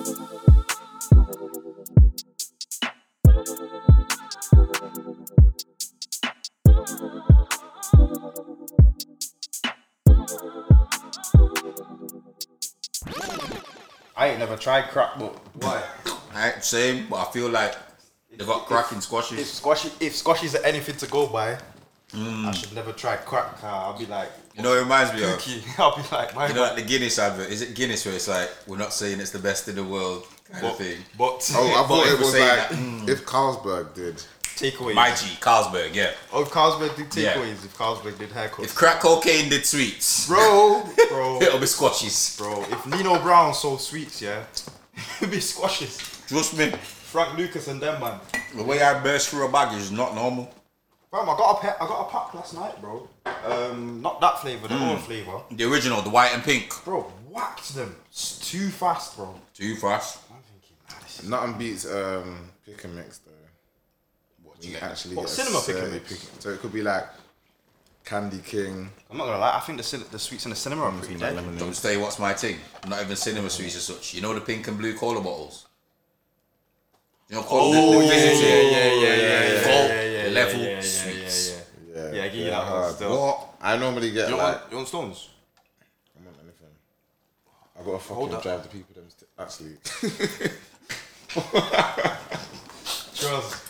I ain't never tried crack, but why? Right, same, but I feel like they got cracking If squashes. squashy, if squashies are anything to go by, Mm. I should never try crack. I'll be like, You know, it reminds me of. I'll be like, you know, like the Guinness advert. Is it Guinness where it's like we're not saying it's the best in the world kind but, of thing? but Oh, I thought it was like that- mm. if Carlsberg did. takeaways. My G, Carlsberg, yeah. Oh, if Carlsberg did Yeah. takeaways, if Carlsberg did haircuts, If crack cocaine did sweets, bro, bro, it'll be squashes. bro. If Nino Brown sold sweets, yeah, it'd be squashes. Trust me, Frank Lucas and them man. the way I burst through a bag is not normal. Fam, I got a pack. I got a pack last night, bro. Um, not that flavor, the Mm. other flavor. The original, the white and pink, Bro, whacked them. It's too fast, bro. too fast. I'm thinking, nah, this is Nothing beats um, pick and mix though. What do You you actually What, get a cinema pick and certain mix? So it could be like Candy King. I'm not gonna lie. I think the cin- the sweets in the cinema are pretty like dead. lemonade. Don't say what's my thing. Not even cinema sweets as such. You know the pink and blue cola bottles. You know, cola, Oh, the, the yeah, visitor, yeah, yeah, yeah, yeah, Gold yeah, yeah, yeah, level yeah, yeah, sweets. yeah, yeah. Yeah, Yeah, give you that one hard. still. What? I normally get You like want, you want stones? I want anything. I got to Hold fucking up. drive the people them st- actually. Trust.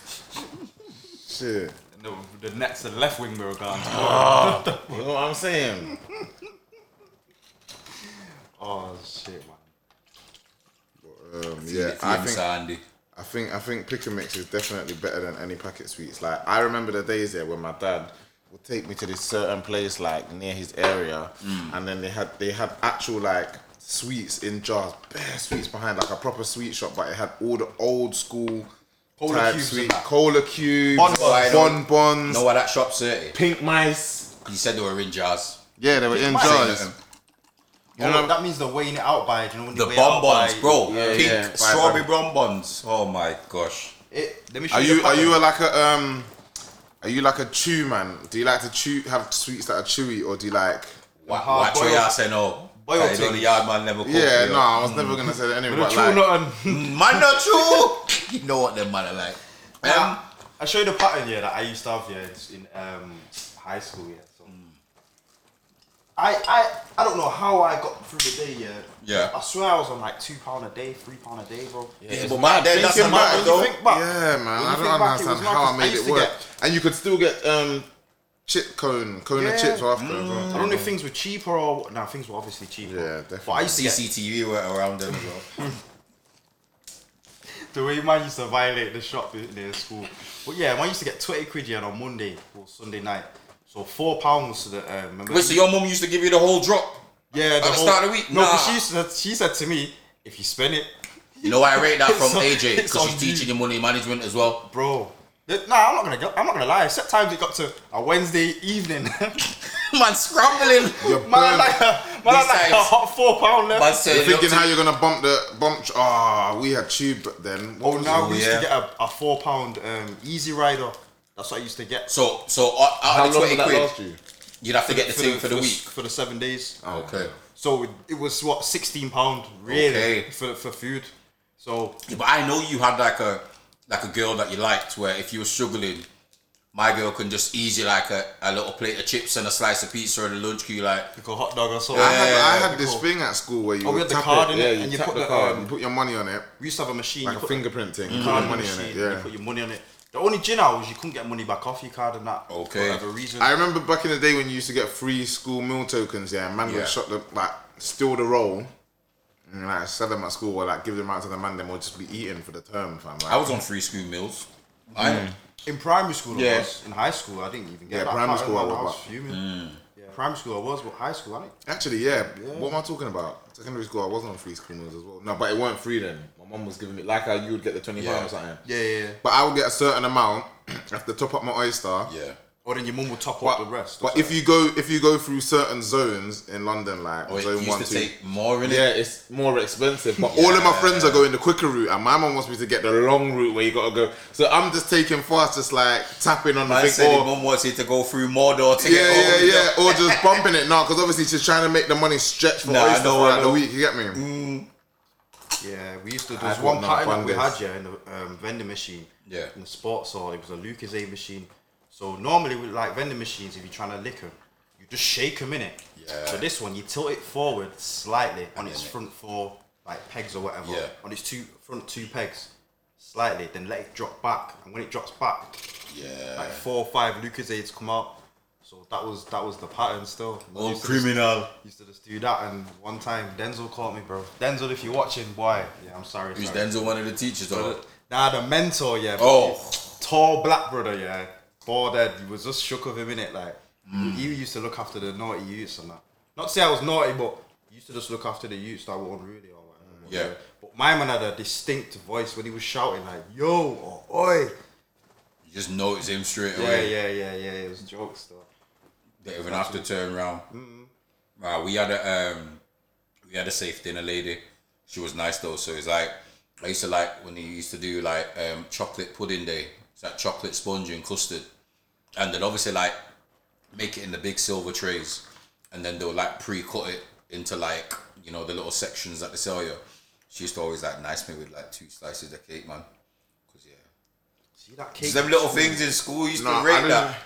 Shit. No, the Nets, the left wing were gone. You know what I'm saying? oh shit, man. Um, Yeah, yeah, I think Sandy. I think I think pick and mix is definitely better than any packet sweets. Like I remember the days there when my dad would take me to this certain place like near his area, Mm. and then they had they had actual like sweets in jars, bare sweets behind like a proper sweet shop, but it had all the old school Cola type cubes sweet cola cubes, Bon bonbons, Know why that shop's dirty? pink mice. You said they were in jars. Yeah, they were in mice. jars. You know, that means they're weighing it out by. You know The they weigh it bonbons, bro. Yeah, Pink yeah. Strawberry by- bonbons. Oh my gosh. It, let me show Are you. you are you a, like a um? Are you like a chew man? Do you like to chew have sweets that are chewy, or do you like? Why, hard watch what boiled- y'all say no. boiled Hey, the things. yard man never Yeah, for no, you. I was never gonna say that anyway. The But true like, nothing. Man, not true. you know what them man are like. Um, I show you the pattern yeah that I used to have yeah in um high school yeah. So I I I don't know how I got through the day yeah. Yeah. I swear I was on like two pound a day, three pound a day, bro. yeah, but back then, that's Thinking not back, mad though. think back, yeah, man, I don't back, understand was mad how 'cause I made used it work. get- And you could still get um chip cone, cone of chips after. as I don't know if things were cheaper or no, things were obviously cheaper. Yeah, definitely. But I used to CCTV were around them as well. the way man used to violate the shop in their school. But yeah, man used to get twenty quid yeah on Monday or Sunday night. So four pounds to the um, remember Wait, so your mum used to give you the whole drop? Yeah, At the start of the week? No, Nah. but she said she said to me, if you spend it, You know I rate that from on- AJ because she's teaching you money management as well. bro. th- Nah, I'm not gonna. go- I'm not gonna lie. Set times it got to a Wednesday evening. Man, scrambling. You're man, like a, man, had like a hot four pound left. Man said, You're thinking how you're gonna bump the bump. Ah, we had tube but then. What oh, now it? we used to get a, a four pound um, Easy Rider. That's what I used to get. So, so uh, out How of the long 20 did that quid, last you? you'd have to get the thing for the week. for the seven days. Okay. So it, it was what sixteen pound really Okay. for for food. So Yeah, but I know you had like a like a girl that you liked where if you were struggling, my girl can just ease you like a, a little plate of chips and a slice of pizza and a lunch queue like like a hot dog or something. I had, I had this thing at school where you Oh, we would had the tap card it, in yeah, it, you and you tap put the the, card, um, you put your money on it, We used to have a machine. like you a put the- fingerprint thing. You put card your money on machine, it, and yeah. You put your money on it. The only gin out was you couldn't get money back off your card and that. Okay. For whatever reason. I remember back in the day when you used to get free school meal tokens, yeah, and man Yeah. would shot the like steal the roll and like sell them at school or like give them out to the man, then we'll just be eating for the term, fam. Like, I was on free school meals. I mm. in primary school, I Yeah. was. In high school, I didn't even get Yeah, that. primary school I was, I was but- fuming. Mm. Yeah, primary school I was, but high school I didn't. Actually, yeah. What am I talking about? Secondary school, I wasn't on free school meals as well. No, but it weren't free then. My mum was giving me like how you would get the twenty pound Yeah. or something. Yeah, yeah, yeah. But I would get a certain amount. I have to top up my oyster. yeah. Or then your mum would top But, up the rest. but if you go if you go through certain zones in London, like Oh, it zone used one, to two, take more in it. yeah, it's more expensive. But all of my friends are going the quicker route, and my mum wants me to get the long route where you gotta go. So I'm just taking fast, just like tapping on the Man thing. said his or- mum wanted to go through Mordor to yeah, get yeah, home. yeah, or just bumping it now because obviously she's trying to make the money stretch for Nah, I oyster know, I throughout the week. You get me? Mm. Yeah, we used to. I There was one pattern that we had yeah in the um, vending machine. Yeah. In the sports hall, it was a Lucozade machine. So normally with like vending machines, if you're trying to lick them, you just shake them in it. Yeah. So this one, you tilt it forward slightly on its front four like pegs or whatever. Yeah. On its two front two pegs, slightly. Then let it drop back, and when it drops back, Yeah. like four or five Lucozades come out. So that was that was the pattern still. Oh, to just- criminal. Used to just do that, and one time Denzel caught me, bro. Denzel, if you're watching, boy, yeah, I'm sorry. Who's. Denzel, one of the teachers? Or? But, nah, the mentor, yeah. Oh. tall black brother, yeah. Bald head. He was just shook of him in it, like Mm. he used to look after the naughty youths and that. Not to say I was naughty, but he used to just look after the youths that were unruly or whatever. Yeah. But my man had a distinct voice when he was shouting like "Yo" or "Oi." You just notice him straight Yeah, away. Yeah, yeah, yeah, yeah. It was jokes though. They even have to turn around. Right, we had a um, we had a safe dinner lady. She was nice though, so it's like I used to like when he used to do like um, chocolate pudding day. It's like chocolate sponge and custard, and then obviously like make it in the big silver trays, and then they'll like pre-cut it into like you know the little sections that they sell you. She used to always like nice me with like two slices of cake, man. Cause yeah, See that cake? them little things in school used Nah, to rate that.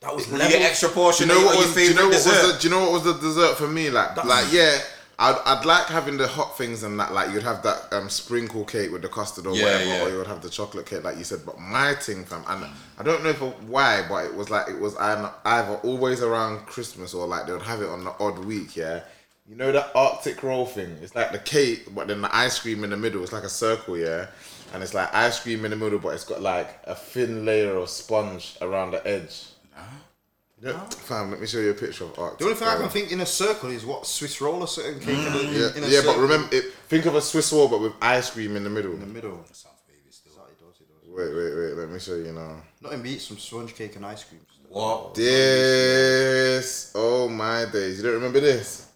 That was You level. get extra Do portion you know what was? Do you favorite know what was the? Do you know what was the dessert for me? Like, like yeah, I'd, I'd like having the hot things and that. Like, you'd have that um, sprinkle cake with the custard or Yeah, whatever, yeah. or you would have the chocolate cake, like you said. But my thing, fam, and I don't know if why, but it was like it was either either always around Christmas or like they would have it on the odd week. Yeah, you know that Arctic roll thing? It's like the cake, but then the ice cream in the middle. It's like a circle, yeah. And it's like ice cream in the middle, but it's got like a thin layer of sponge around the edge. Yeah, fam, let me show you a picture of Arctic. The only thing I Roll. can think in a circle is what Swiss roll or certain cake in a, Mm, Yeah, in a yeah, but circle. remember, it, think of a Swiss roll, but with ice cream in the middle. in the middle. Sounds baby still. It does, it does. Wait, wait, wait. Let me show you now. Not Nothing beats some sponge cake and ice cream. What? This, oh my days! You don't remember this?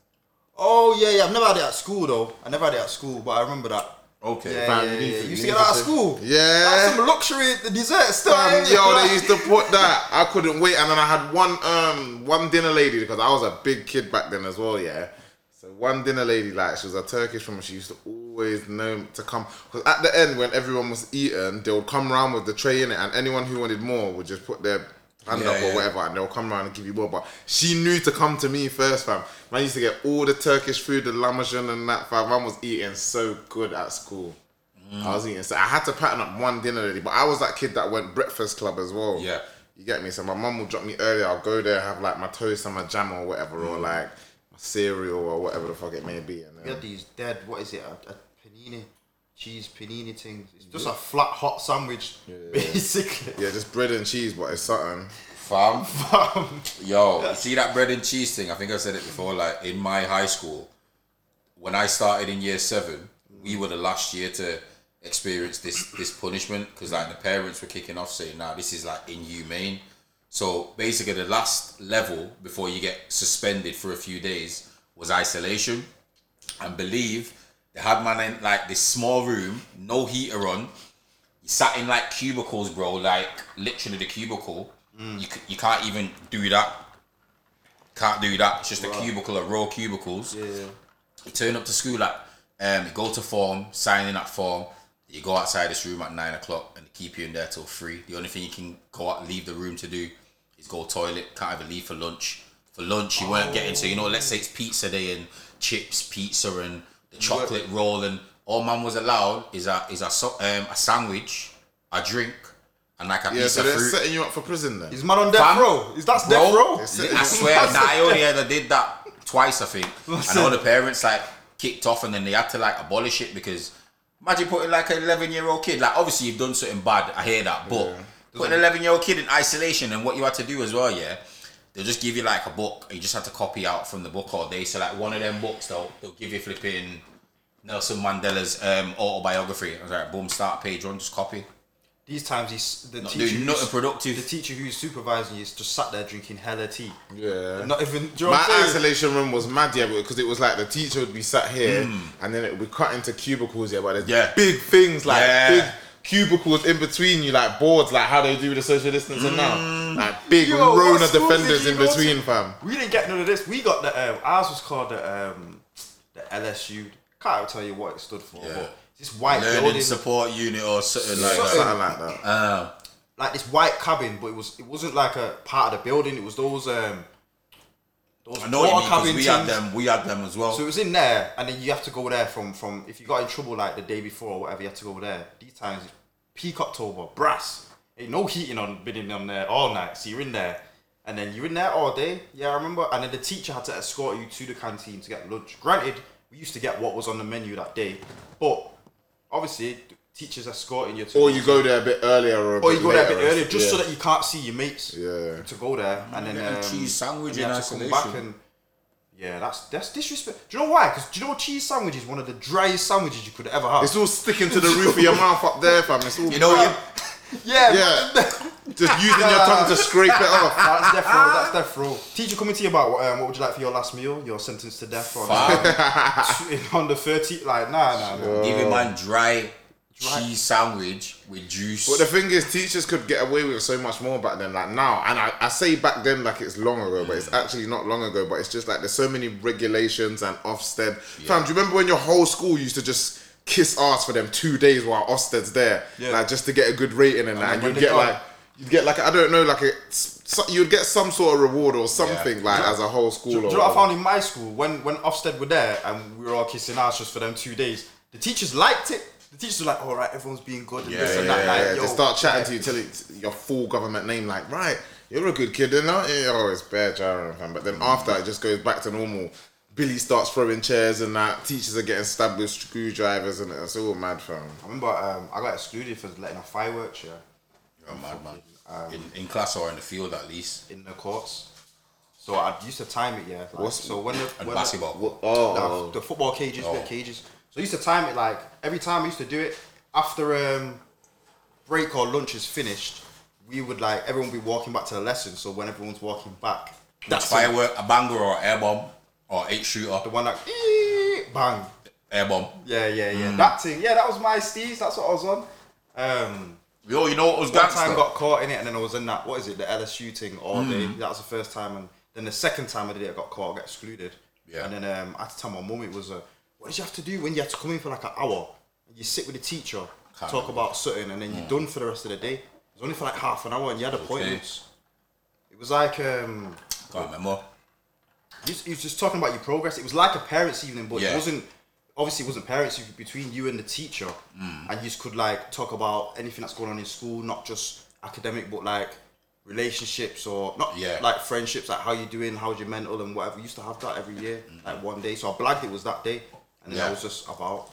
Oh yeah, yeah. I've never had it at school though. I never had it at school, but I remember that. Okay. Yeah, fam, yeah, you yeah. You you used to need get that to at school. Yeah. That's some luxury the dessert. Um, yo, they used to put that. I couldn't wait, and then I had one um one dinner lady because I was a big kid back then as well. Yeah. So one dinner lady, like she was a Turkish woman. She used to always know to come because at the end when everyone was eating, they would come around with the tray in it, and anyone who wanted more would just put their hand Yeah, up or yeah. whatever, and they'll come around and give you more. But she knew to come to me first, fam. Man used to get all the Turkish food, the lamajun and that. Fam, man was eating so good at school. I was eating. So I had to pattern up one dinner lady, but I was that kid that went breakfast club as well. Yeah. You get me? So my mum will drop me early. I'll go there, have like my toast and my jam or whatever, or mm. like my cereal or whatever the fuck it may be. And We then, had these dead. What is it? A, a panini, cheese panini thing. It's just a flat hot sandwich, basically. yeah, just bread and cheese, but it's something. Fam. Fam. Yo, you see that bread and cheese thing? I think I said it before. Like in my high school, when I started in year seven, we were the last year to experience this this punishment because like the parents were kicking off saying, "Nah, this is like inhumane." So basically, the last level before you get suspended for a few days was isolation. And believe they had man in like this small room, no heater on. You sat in like cubicles, bro. Like literally the cubicle. You c- you can't even do that. Can't do that. It's just a cubicle of raw cubicles. Yeah. You turn up to school at um, you go to form, sign in at form. You go outside this room at nine o'clock and they keep you in there till three. The only thing you can go out, leave the room to do is go toilet. Can't even leave for lunch. For lunch, you weren't getting so you know. Let's say it's pizza day and chips, pizza and chocolate roll and all man was allowed is a is a so- um, a sandwich, a drink, and like a Yeah, piece so of they're fruit. setting you up for prison then. Is man on death Fam. row? Is that death row? I swear, nah, I only ever did that twice, I think. I know the parents like kicked off and then they had to like abolish it because imagine putting like an 11 year old kid, like obviously you've done something bad, I hear that, but putting an 11 year old kid in isolation and what you had to do as well, yeah, they'll just give you like a book and you just have to copy out from the book all day. So, like one of them books, they'll, they'll give you flipping Nelson Mandela's um, autobiography. I was like, boom, start page one, just copy. These times, he's the Not teacher. doing nothing productive. The teacher who's supervising you is just sat there drinking hella tea. Yeah. Not even. Do you know My saying? isolation room was mad, yeah, because it was like the teacher would be sat here, and then it would be cut into cubicles, yeah, but there's. Yeah. big things like Yeah. big cubicles in between you, like boards, like how they do the social distancing now, like big Yo, what Rona defenders in go to? between, fam. We didn't get none of this. We got the um, ours was called the um, the LSU. Can't tell you what it stood for. Yeah. But this white Learning building, support unit or something like Something. that. Something like that. Uh, like this white cabin, but it was it wasn't like a part of the building. It was those um those I know what you mean, 'cause cabin we had them. We had them as well. So it was in there, and then you have to go there from from if you got in trouble like the day before or whatever, you had to go there. These times, peak October, brass. Ain't no heating on, been in on there all night. So you're in there, and then you're in there all day. Yeah, I remember. And then the teacher had to escort you to the canteen to get lunch. Granted, we used to get what was on the menu that day, but obviously, the teachers escorting you to. Or you go there a bit earlier, or, a Or bit you go there a bit earlier just so that you can't see your mates. Yeah. To go there and then Getting um, cheese sandwich and you in have to come isolation. Back and yeah, that's that's disrespect. Do you know why? Because do you know what cheese sandwich is one of the driest sandwiches you could ever have. It's all sticking to the roof of your mouth up there, fam. It's all you know, you, yeah, Yeah. just using your tongue to scrape it off. that's death row. That's death row. Teacher coming to you about um, what would you like for your last meal? You're sentenced to death on on the 30. Like nah, nah, nah. giving man dry, Cheese sandwich with juice. But the thing is, teachers could get away with so much more back then. Like now, and I, I say back then like it's long ago, but it's mm. actually not long ago. But it's just like there's so many regulations and Ofsted. Fam, do you remember when your whole school used to just kiss ass for them two days while Ofsted's there, Yeah. like just to get a good rating and that, and you'd get gone- like. You'd get like I don't know like a so, you'd get some sort of reward or something like as a whole school. Do, do you know what I found in my school when when Ofsted were there and we were all kissing ass just for them two days? The teachers liked it. The teachers were like, "All right, everyone's being good and Yeah, this and that." yeah, like, yeah. yo, They start chatting yeah. to you till it's your full government name, like, right, you're a good kid, then, aren't you? Oh, it's bad, Jaron, fam. But then after it just goes back to normal. Billy starts throwing chairs and that. Teachers are getting stabbed with screwdrivers and it's all mad, fam. I remember um, I got excluded for letting off fireworks. Yeah. You're a madman. in, in class or in the field at least. in the courts. So I used to time it, yeah. Like, What's- so when the And when basketball. The, oh, the, the football cages, Oh. bit cages. So I used to time it like every time I used to do it after um break or lunch is finished, we would like everyone would be walking back to the lesson. So when everyone's walking back, That's firework, a banger or air bomb or eight shooter, the one that "Ee," bang. air bomb. Yeah, yeah, yeah. Mm. That thing. Yeah, that was my steez. That's what I was on. Um, Yo, you know what was that time got caught in it, and then I was in that. What is it? The LSU thing all Mm. day. That was the first time, and then the second time I did it, I got caught, I got excluded. Yeah. And then um, I had to tell my mum it was a. What did you have to do when you had to come in for like an hour? And you sit with the teacher, Can't talk remember. about something, and then you're done for the rest of the day. It was only for like half an hour, and you had appointments. It was like um, Can't remember. you was, you was just talking about your progress. It was like a parents' evening, but Yeah. it wasn't. Obviously, it wasn't parents. It was between you and the teacher, Mm. and you just could like talk about anything that's going on in school, not just academic, but like relationships or not Yeah. like friendships, like how you doing, how's your mental and whatever. We used to have that every year, like one day. So I blagged it was that day, and. Yeah. I was just about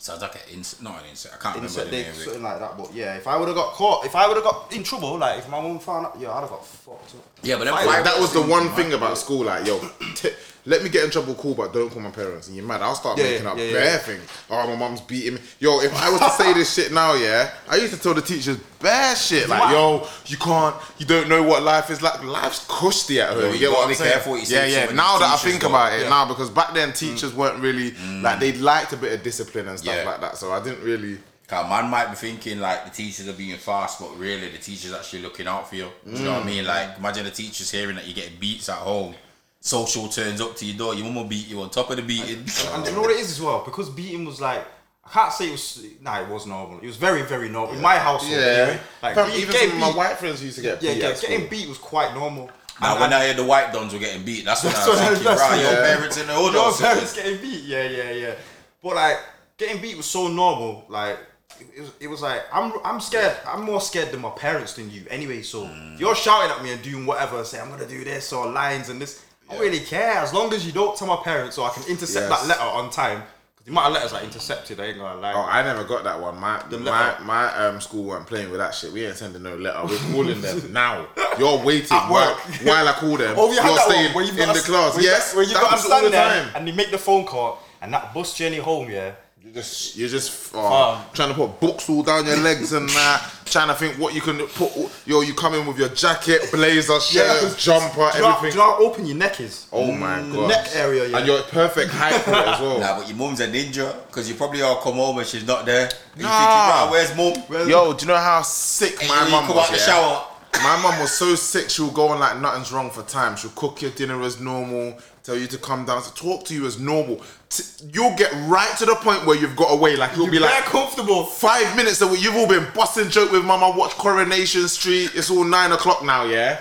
Sounds like an insect, not an insect. I can't inset remember the name of it. something like that. But yeah, if I would have got caught, if I would have got in trouble, like if my mum found out, yeah, I'd have got fucked up. Yeah, but Like, that was the one thing about school. Like, yo, t- let me get in trouble, cool, but don't call my parents. And you're mad. I'll start Yeah, making yeah, up yeah, bare thing. Oh, my mom's beating me. Yo, if I was to say this shit now, yeah, I used to tell the teachers bare shit. Like, yo, you can't, you don't know what life is like. Life's cushy at home. Yo, you you get what I'm saying? what you yeah, yeah. Now that I think though. about it now, because back then teachers mm. weren't really like they mm. liked a bit of discipline and stuff like that. So I didn't really. Cause man might be thinking like the teachers are being fast, but really the teachers actually looking out for you. Do you know what I mm. mean? Like imagine the teachers hearing that you getting beats at home. Social turns up to your door, your mum will beat you on top of the beating. And do you know what it is as well? Because beating was like, I can't say it was. Nah, it was normal. It was very, very normal in my household. Anyway. Like Fam, even getting some of my beat- white friends used to get Yeah, beat yeah, at getting school. beat was quite normal. Now And- when I hear the white dons were getting beat, that's when I That's was what- thinking, that's right, what- your yeah. parents in the hood your or something. parents getting beat, yeah, yeah, yeah. But like getting beat was so normal. Like it was, it was like I'm, I'm scared. I'm more scared than my parents than you. Anyway, so Mm. you're shouting at me and doing whatever, say I'm gonna do this or lines and this. I don't really care as long as you don't tell my parents so I can intercept Yes. that letter on time. Because the amount of letters I intercepted, I ain't gonna lie. Oh, I never got that one. My my letter. my um school weren't playing with that shit. We ain't sending no letter. We're calling them now. You're waiting At while, work. while I call them. Oh, you you're had that staying one where you in got the class. Where you, yes, where you that got to happens all stand the there time. and you make the phone call and that bus journey home, yeah. You're just you're just uh, Um, trying to put books all down your legs and that. trying to think what you can put. Yo, you come in with your jacket, blazer, shirt, 'cause- jumper, Do you, know, do everything. you know how open your neck is? Oh my god. neck area, yeah. And you're perfect height for it as well. Nah, but your mum's a ninja because you probably all come home and she's not there. And Nah. thinking, right, where's mum? Where's- Yo, do you know how sick And my you mum come was? out the yeah? shower. My mum was so sick, she'll go on like nothing's wrong for time. She'll cook your dinner as normal, tell you to come down to talk to you as normal. T- you'll get right to the point where you've got away. Like you'll be like comfortable. five minutes away. You've all been busting joke with mama. Watch Coronation Street. It's all nine o'clock now. Yeah.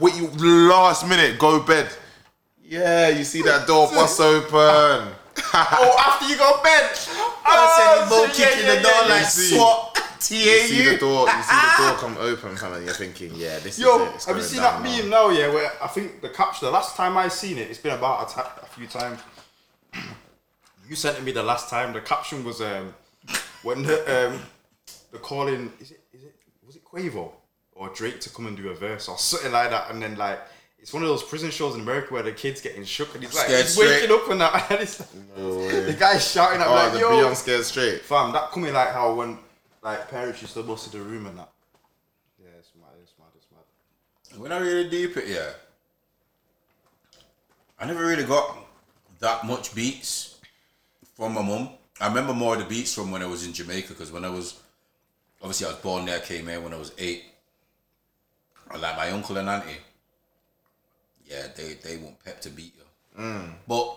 Wait, you last minute go bed. Yeah, you see that door bust open. Oh, after you go bed. I said, Oh, so kicking yeah, the door yeah, like yeah. SWAT. you see the door. You see the door come open, fam, and you're thinking, yeah, this Yo, is it. It's have you seen that now. meme now? Yeah, where I think the caption. The last time I seen it, it's been about a, ta- a few times. You sent it me the last time. The caption was um when the um the calling is it is it was it Quavo or Drake to come and do a verse or something like that, and then like. It's one of those prison shows in America where the kid's getting shook and he's like Scared he's waking straight. up and that and it's, way. the guy's shouting at Oh, like the yo Beyond scared straight. fam that coming like how when like parents used to bust the room and that yeah it's mad it's mad it's mad When I really deep it, yeah, I never really got that much beats from my mum. I remember more of the beats from when I was in Jamaica because when I was, obviously I was born there, came here when I was eight. And like my uncle and auntie, yeah, they they want pep to beat you. Mm. But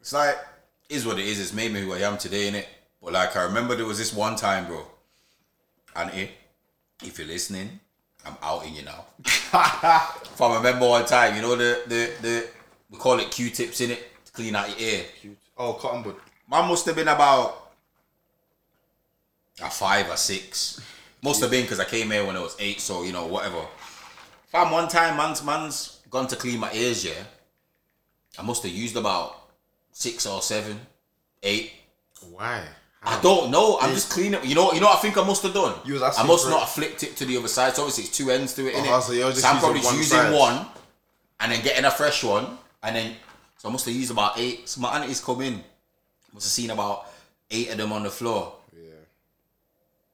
it's like, is what it is. It's made me who I am today, innit? But like I remember there was this one time, bro. Auntie, if you're listening, I'm outing you now. If I remember one time, you know the the the we call it Q-tips in it to clean out your ear. oh cotton bud Man must have been about a five or six. Must have been because I came here when I was eight, so you know whatever. Fam, one time man's man's gone to clean my ears. Yeah, I must have used about six or seven, eight. Why? I don't know. I'm just cleaning. You know. You know. What I think I must have done. You was I must not it. have flicked it to the other side. So obviously it's two ends to it. Oh, innit? Oh, so you're just I'm probably one using side. one, and then getting a fresh one, and then so I must have used about eight. So my aunties come in. Must have seen about eight of them on the floor. Yeah.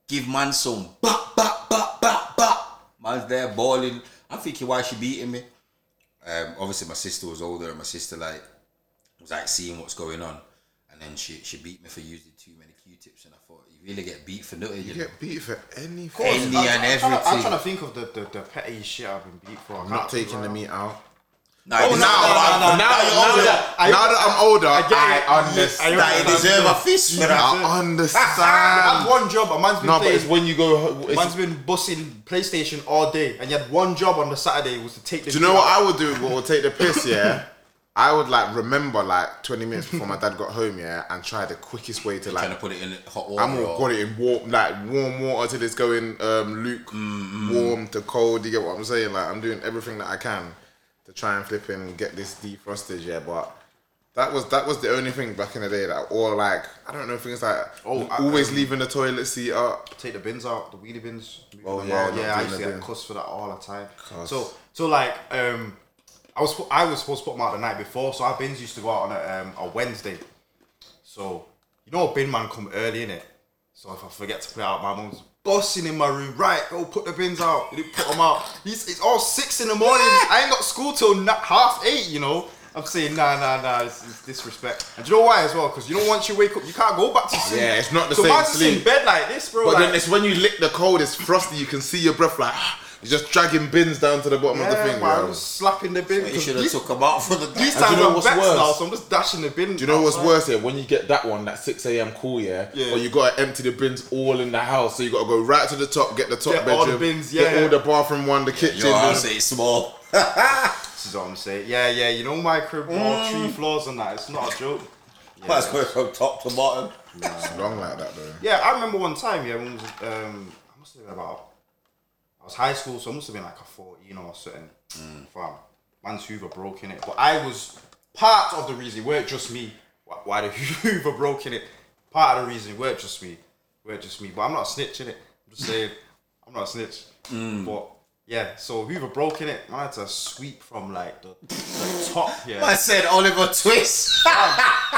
Give man some bop bop bop bop bop. Man's there balling. I'm thinking why is she beating me. Um, obviously my sister was older, and my sister like was like seeing what's going on, and then she she beat me for using too many Q-tips, and I thought you really get beat for nothing. You You know? get beat for anything. Any I'm, and I'm trying to, I'm trying to think of the, the, the petty shit I've been beat for. I I'm can't taking the meat out. Nah, Oh, this- no, no, no, no, now, now, older, that, I- now that I'm older, I, get it. understand. I Nah, you deserve a fist for that. I I had understand. one job. A man's been no, but it's when you go. It's, man's been bussing PlayStation all day, and you had one job on the Saturday was to take the. do you know what I would do? What would take the piss? Yeah. I would like remember like 20 minutes before my dad got home, yeah, and try the quickest way to like trying to put it in hot water. I'm gonna or- got it in warm, like warm water till it's going um, luke warm to cold. You get what I'm saying? Like I'm doing everything that I can to try and flip and get this defrosted. Yeah, but that was that was the only thing back in the day that, or like I don't know things like Oh, I- always um, leaving the toilet seat up. take the bins out, the wheelie bins. Oh, yeah, out. yeah. I used to get cussed for that all the time. Cuss. So, so like, um, I was I was supposed to put them out the night before, so our bins used to go out on a, um, a Wednesday. So, you know, a bin man come early in it. So if I forget to put it out, my mum's busting in my room. Right, go put the bins out. You didn't put them out. He's, it's all six in the morning. I ain't got school till na- half eight. You know. I'm saying nah, nah, nah. This is disrespect. And do you know why as well? Because you know, once you wake up, you can't go back to sleep. Yeah, it's not the so same man's just in bed like this, bro. But like, then it's when you lick the cold, it's frosty. You can see your breath like ah, you're just dragging bins down to the bottom of the thing. man. I'm just slapping the bin. You 'cause should have took them out for the. these do times you know I'm what's vexed worse? now, so I'm just dashing the bin. Do you know what's outside. worse here? When you get that one, that 6 a.m. call, yeah? Yeah. Or you gotta empty the bins all in the house. So you gotta go right to the top, get the top Get bedroom. all the bins, yeah, Get all the bathroom one, the kitchen. Your the- house is small. This is what I'm saying. Yeah, yeah. You know my crib, all Mm. three floors and that. It's not a joke. That's going from top to bottom. It's long like that though. Yeah, I remember one time. Yeah, when was, um, I must have been about. Was high school, so I must have been like a 14 or something. Mm. Fam, man's Hoover broke in it, but I was part of the reason. Weren't just me. Why, why the Hoover broke in it? Part of the reason. Weren't just me. Weren't just me. But I'm not a snitch in it. I'm just saying. I'm not a snitch. Mm. But yeah, so Hoover broke in it. Man, I had to sweep from like the, the top. Yeah. I said Oliver Twist.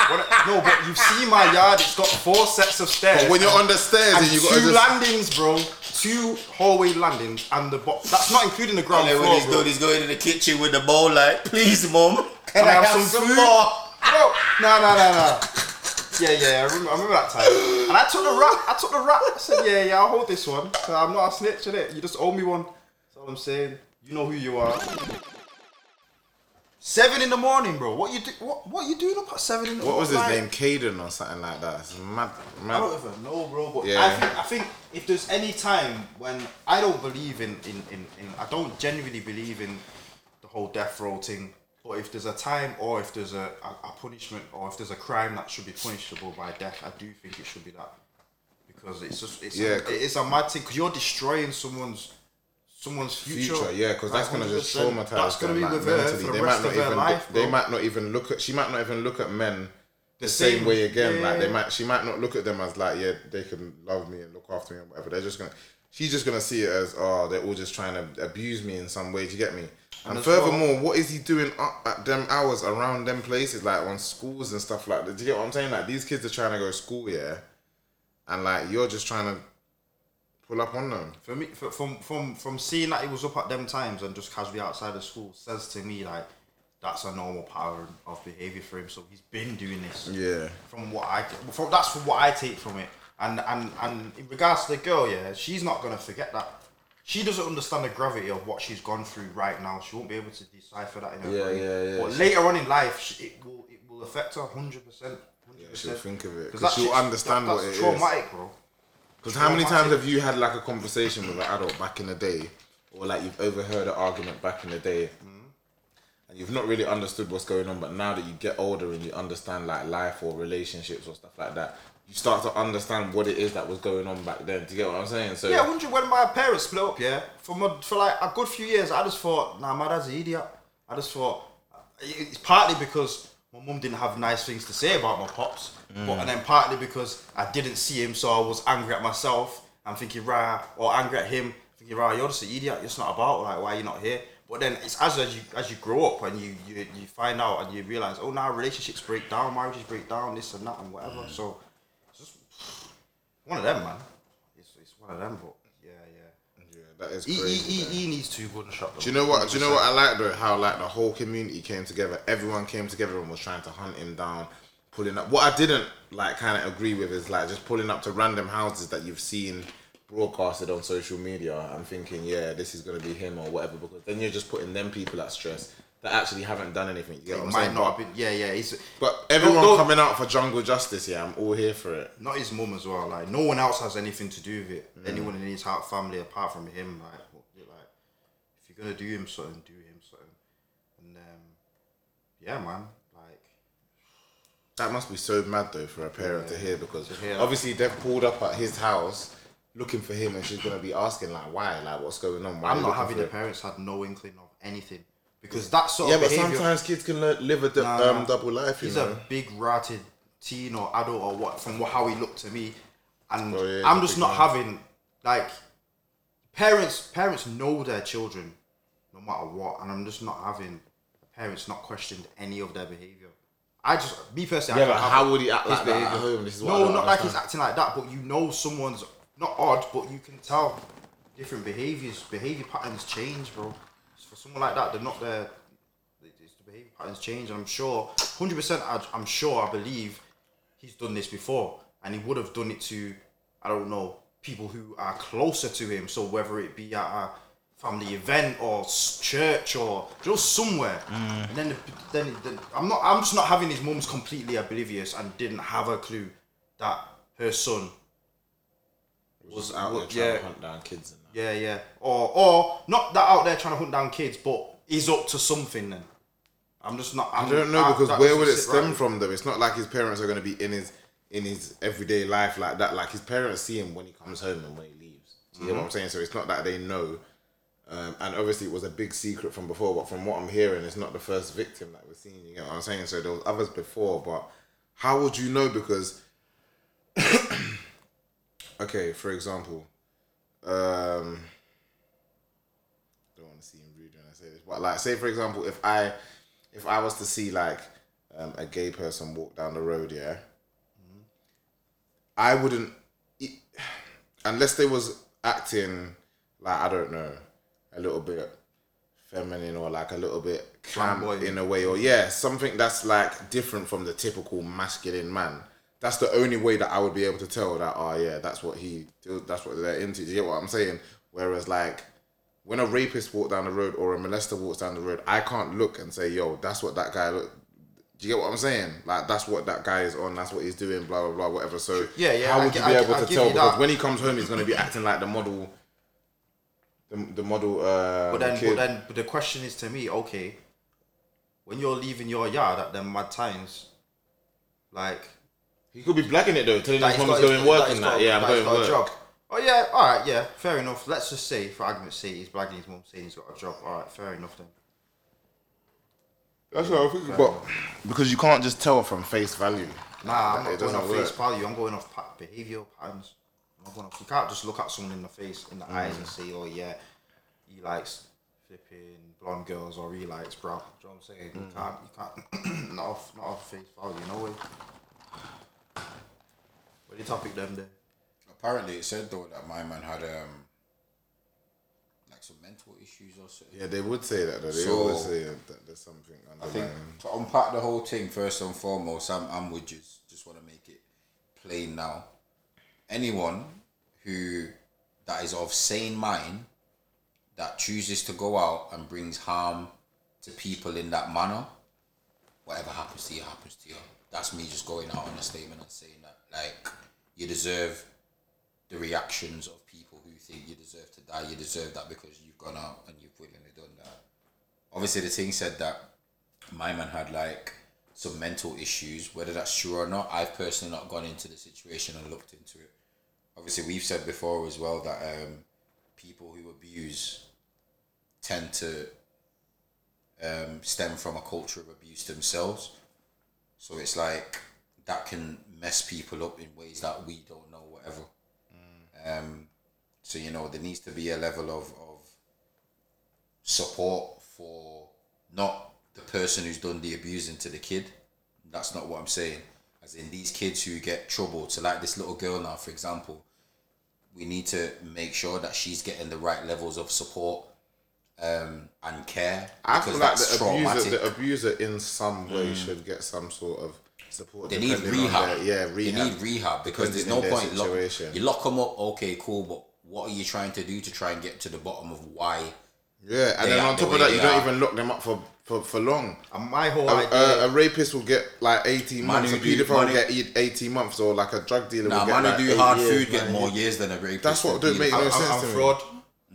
What I- no, but you've seen my yard. It's got four sets of stairs. But when you're on the stairs and and you two gotta just landings, bro. Two hallway landings and the bo- That's not including the ground And then floor, when he's bro. doing, he's going to the kitchen with the bowl like, please, mom, can Can I, have, some, food? more? Bro, no, no, no, no. Yeah, yeah, I remember, I remember that time. And I took the rat. I took the rat. I said, yeah, yeah, I'll hold this one. So I'm not a snitch, innit? You just owe me one. That's all I'm saying. You know who you are. Seven in the morning, bro. What you do? What What you doing up at seven in the morning? What was his name? Caden or something like that. It's mad, I don't even know, bro. But Yeah. I think I think if there's any time when I don't believe in in, in, in I don't genuinely believe in the whole death row thing. But if there's a time or if there's a, a, a punishment or if there's a crime that should be punishable by death, I do think it should be that because it's just it's Yeah, a, it's a mad thing because you're destroying someone's someone's future. Future, yeah, because that's gonna just traumatize That's gonna them, be like, her mentally. for They the might not of her even. life. they might not even look at. She might not even look at men the, same, same- way again. Like they might. She might not look at them as like, yeah, they can love me and look after me and whatever. They're just gonna. She's just gonna see it as, oh, they're all just trying to abuse me in some way. Do you get me? And, as furthermore, what is he doing up at them hours around them places, like on schools and stuff like that? Do you get what I'm saying? Like these kids are trying to go to school, yeah, and like you're just trying to pull up on them. For me, for, from from from seeing that he was up at them times and just casually outside of school says to me like that's a normal pattern of behavior for him. So he's been doing this. Yeah. From what I from that's from what I take from it. And and and in regards to the girl, yeah, she's not gonna forget that. She doesn't understand the gravity of what she's gone through right now. She won't be able to decipher that in her Yeah, brain. yeah, yeah. But later on in life, she, it will it will affect her hundred percent. she'll think of it because she'll understand that, what it is. traumatic, bro. Because how many times have you had like a conversation with an adult back in the day, or like you've overheard an argument back in the day, hmm? and you've not really understood what's going on, but now that you get older and you understand like life or relationships or stuff like that, you start to understand what it is that was going on back then. Do you get what I'm saying? So Yeah, I wonder when my parents split up, yeah, for a, for like a good few years, I just thought, nah, my dad's an idiot. I just thought it's partly because my mum didn't have nice things to say about my pops, but mm. and then partly because I didn't see him, so I was angry at myself. I'm thinking, right, or angry at him, thinking, right, you're just an idiot. It's not about like why you're not here. But then it's as as you as you grow up and you you, you find out and you realize, oh, now relationships break down, marriages break down, this and that and whatever. Mm. So it's just one of them, man. It's, it's one of them, but yeah, yeah. yeah, that is He, crazy. he, he, he needs two gunshot. Do you know what? Do you know what I like though? How like the whole community came together. Everyone came together and was trying to hunt him down, pulling up. What I didn't like kind of agree with is like just pulling up to random houses that you've seen broadcasted on social media and thinking, yeah, this is gonna be him or whatever. Because then you're just putting them people at stress that actually haven't done anything. You get what I'm It saying? might not But, have been. Yeah, yeah. He's but everyone No, coming out for jungle justice, yeah, I'm all here for it. not his mum as well. Like no one else has anything to do with it. Mm. Anyone in his heart family apart from him. Like, like if you're gonna do him something, do him something. And um, yeah, man. Like That must be so mad though for a parent to hear because To hear obviously they've pulled up at his house looking for him and she's gonna be asking like why, like what's going on? Why I'm not having the parents had no inkling of anything because that sort Yeah, of but behavior. sometimes kids can live a Nah, um, double life. You he's know. a big ratted teen or adult or what from how he looked to me, and Oh, yeah, I'm just not man. having like parents. Parents know their children, no matter what, and I'm just not having parents not questioned any of their behavior. I just me personally. yeah, I but how would he act like that at home? This is what No, not like he's acting like that, but you know someone's not odd, but you can tell different behaviors, behavior patterns change, bro. For someone like that, they're not there. It's the behavior patterns change, and I'm sure, hundred percent, I'm sure, I believe he's done this before, and he would have done it to, I don't know, people who are closer to him. So whether it be at a family event or church or just somewhere, and then, then, then I'm not, I'm just not having his mum's completely oblivious and didn't have a clue that her son was out there Well, trying yeah. to hunt down kids and that. yeah, yeah. Or or not that out there trying to hunt down kids, but he's up to something then. I'm just not. I'm, I don't know because where doesn't would it stem right from though? It's not like his parents are going to be in his in his everyday life like that. Like his parents see him when he comes home and when he leaves. Do you know what I'm Mm-hmm. saying? So it's not that they know. Um, and obviously it was a big secret from before, but from what I'm hearing, it's not the first victim that we're seeing. You know what I'm saying? So there was others before, but how would you know? Because okay, for example, um, I don't want to seem rude when I say this, but like, say for example, if I, if I was to see like um, a gay person walk down the road, yeah, I wouldn't, unless they was acting like I don't know, a little bit feminine or like a little bit camp Flamboyant. in a way, or yeah, something that's like different from the typical masculine man. That's the only way that I would be able to tell that. Oh yeah, that's what he, that's what they're into. Do you get what I'm saying? Whereas like when a rapist walks down the road or a molester walks down the road, I can't look and say, "Yo, that's what that guy look." Do you get what I'm saying? Like that's what that guy is on. That's what he's doing. Blah blah blah. Whatever. So Yeah, yeah, How would you be I able I to tell? Because that. when he comes home, he's going to be acting like the model. The, the model. Uh, But then, kid. but then, but the question is to me, okay, when you're leaving your yard at them mad times, like he could be blacking it though, telling his got- going work and that. Yeah, I'm going work. job. Oh yeah, all right, yeah, fair enough. Let's just say, for argument's sake, he's blagging his mum, saying he's got a job. All right, fair enough then. That's what I'm thinking. But because you can't just tell from face value. Nah, I'm It not going doesn't off work. face value. I'm going off behavioural patterns. I'm not going off. You can't just look at someone in the face, in the eyes, Mm. and say, "Oh yeah, he likes flipping blonde girls," or he likes brown. Do you know what I'm saying? Mm. You can't. You can't. not off. Not off face value. No way. What the topic them there? Apparently, it said though that my man had um like some mental issues or something. Yeah, they would say that. Though. They So- always say that there's something I think underlying. to unpack the whole thing first and foremost, I'm, I'm with you. Just want to make it plain now. Anyone who that is of sane mind that chooses to go out and brings harm to people in that manner, whatever happens to you happens to you. That's me just going out on a statement and saying that like you deserve the reactions of people who think you deserve to die. You deserve that because you've gone out and you've willingly done that. Obviously, the thing said that my man had like some mental issues. Whether that's true or not, I've personally not gone into the situation and looked into it. Obviously, we've said before as well that um, people who abuse tend to um, stem from a culture of abuse themselves. So it's like that can mess people up in ways that we don't know, whatever. Um, so you know there needs to be a level of, of support for not the person who's done the abusing to the kid. That's not what I'm saying. As in these kids who get troubled. So like this little girl now, for example, we need to make sure that she's getting the right levels of support um, and care I feel like the abuser, the abuser in some way should get some sort of support. They need rehab. their- yeah, rehab. They need rehab because there's no depending on their point. Lock, you lock them up, okay, cool, but what are you trying to do to try and get to the bottom of why? Yeah, and then on top way of that, you don't even lock them up for, for, for long. And my whole A, idea. a, a rapist will get like 18 Man months, a paedophile will get eight- 18 months, or like a drug dealer Now, will get man like do hard years, food get more years. than a rapist. That's what don't make no sense and to me. fraud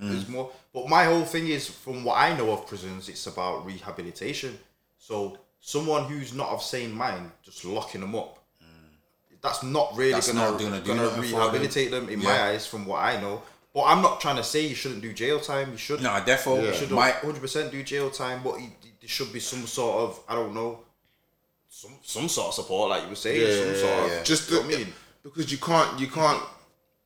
mm. is more. But my whole thing is, from what I know of prisons, it's about rehabilitation. So someone who's not of sane mind, just locking them up, mm. that's not really That's gonna not gonna gonna rehabilitate them. in my eyes, from what I know. But I'm not trying to say you shouldn't do jail time. You should. Nah, defo. You should My 100 percent do jail time, but there should be some sort of I don't know, some some sort of support, like you were saying, Yeah, some yeah, sort of. yeah. Just you know the, I mean. because you can't you can't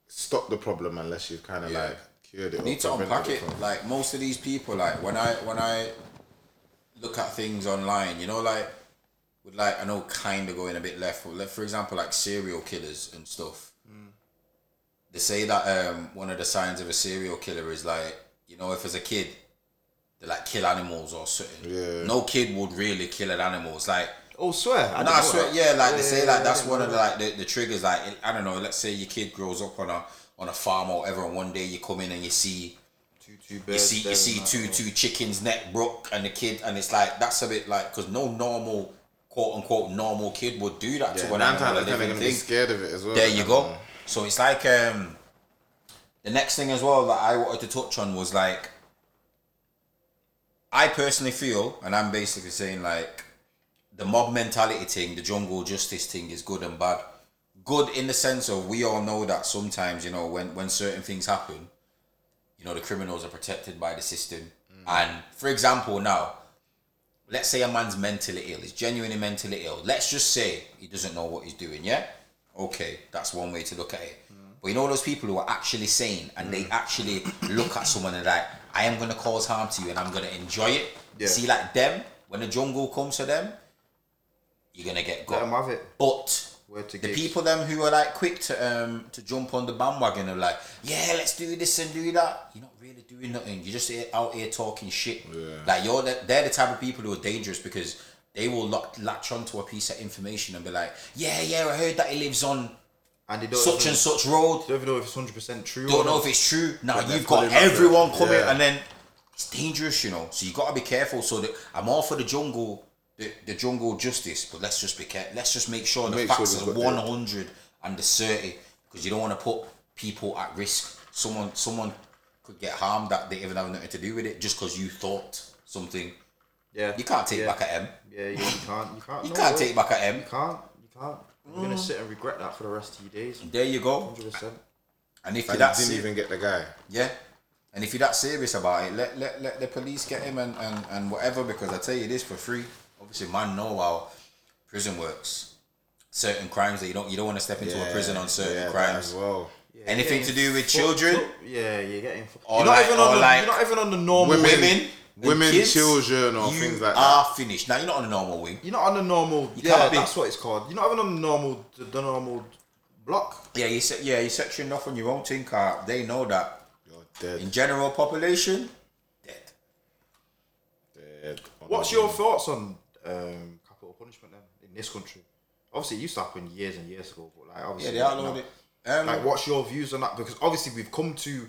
stop the problem unless you've kind of Yeah. like cured it. or need to unpack it. from- Like most of these people, like when I when I look at things online, you know, like with like I know kind of going a bit left. But like, for example, like serial killers and stuff. They say that um, one of the signs of a serial killer is like you know if as a kid they like kill animals or something. Yeah. No kid would really kill an animal. It's like Oh, swear. I no, I swear, that. yeah, like they say, like I that's one know of the like the, the triggers. Like I don't know, let's say your kid grows up on a on a farm or whatever, and one day you come in and you see Two, two you see you see two two chickens neck broke and the kid and it's like that's a bit like because no normal quote unquote normal kid would do that Yeah, to an animal, times a out of ten, they're gonna be scared of it as well. There you go. So it's like um the next thing as well that I wanted to touch on was like I personally feel, and I'm basically saying like the mob mentality thing, the jungle justice thing is good and bad. Good in the sense of we all know that sometimes, you know, when when certain things happen, you know, the criminals are protected by the system. Mm. And for example, now, let's say a man's mentally ill, he's genuinely mentally ill. Let's just say he doesn't know what he's doing, yeah? Okay, that's one way to look at it. Mm. But you know those people who are actually sane and they mm. actually look at someone and like, I am gonna cause harm to you and I'm gonna enjoy it. Yeah. See like them, when the jungle comes to them, you're gonna get Let got. them have it. But the gigs. people them who are like quick to um to jump on the bandwagon are like, yeah, let's do this and do that. You're not really doing nothing. You're just out here talking shit. Like you're the, they're the type of people who are dangerous because they will lock, latch onto a piece of information and be like, yeah, yeah, I heard that he lives on and they don't such and such road. don't even know if it's hundred percent true. Don't know if it's true. Now you've got everyone coming, Yeah. and then it's dangerous, you know. So you got to be careful. So that I'm all for the jungle, the, the jungle justice, but let's just be careful. Let's just make sure the Make sure facts we've are 100 and the 30 because you don't want to put people at risk. Someone, someone could get harmed that they even have nothing to do with it just because you thought something. Yeah, You can't take yeah. back at M. Yeah, you can't. You can't. You no can't take back at M. You can't. You can't. You're gonna mm. sit and regret that for the rest of your days. There you go. Hundred percent. And if you're that didn't se- even get the guy. Yeah. And if you're that serious about it, let let, let the police get him and, and, and whatever because I tell you this for free. Obviously man know how prison works. Certain crimes that you don't you don't want to step into a prison on certain yeah, crimes. as well. Anything to do with Fucked children, up. Yeah, you're getting. fu- Or You're not like- even on the. like You're not even on the normal. Women- women, and women, kids, children, or you things like that. are finished. Now you're not on a normal wing. You're not on the normal. You yeah, be. that's what it's called. You're not even on the normal. The, the normal block. Yeah, you se- yeah, you sectioned off on your own thing car. They know that. You're dead. In general population, dead. dead. What's your thoughts on um, capital punishment then in this country? Obviously, it used to happen years and years ago, but like obviously, Yeah, they outlawed now- it. Um, Like, what's your views on that? Because obviously, we've come to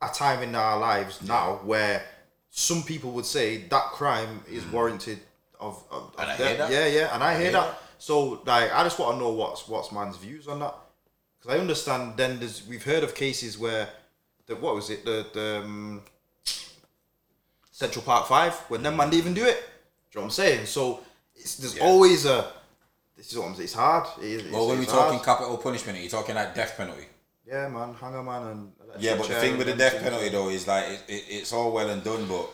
a time in our lives now where some people would say that crime is warranted of, of, of Mm. And I death. hear that. Yeah, yeah, and I, hear, hear that. that. So, like, I just want to know what's what's man's views on that. Because I understand. Then there's we've heard of cases where the what was it the the um, Central Park Five when them man didn't even do it. Do you know what I'm saying? So it's, there's Yeah. always a. This is what I'm saying. It's hard. It is, it's, well, when we're it's talking hard. capital punishment, are you talking like death penalty? Yeah, man, hanger man and Yeah, but the thing with the death things. penalty though is like it, it, it's all well and done, but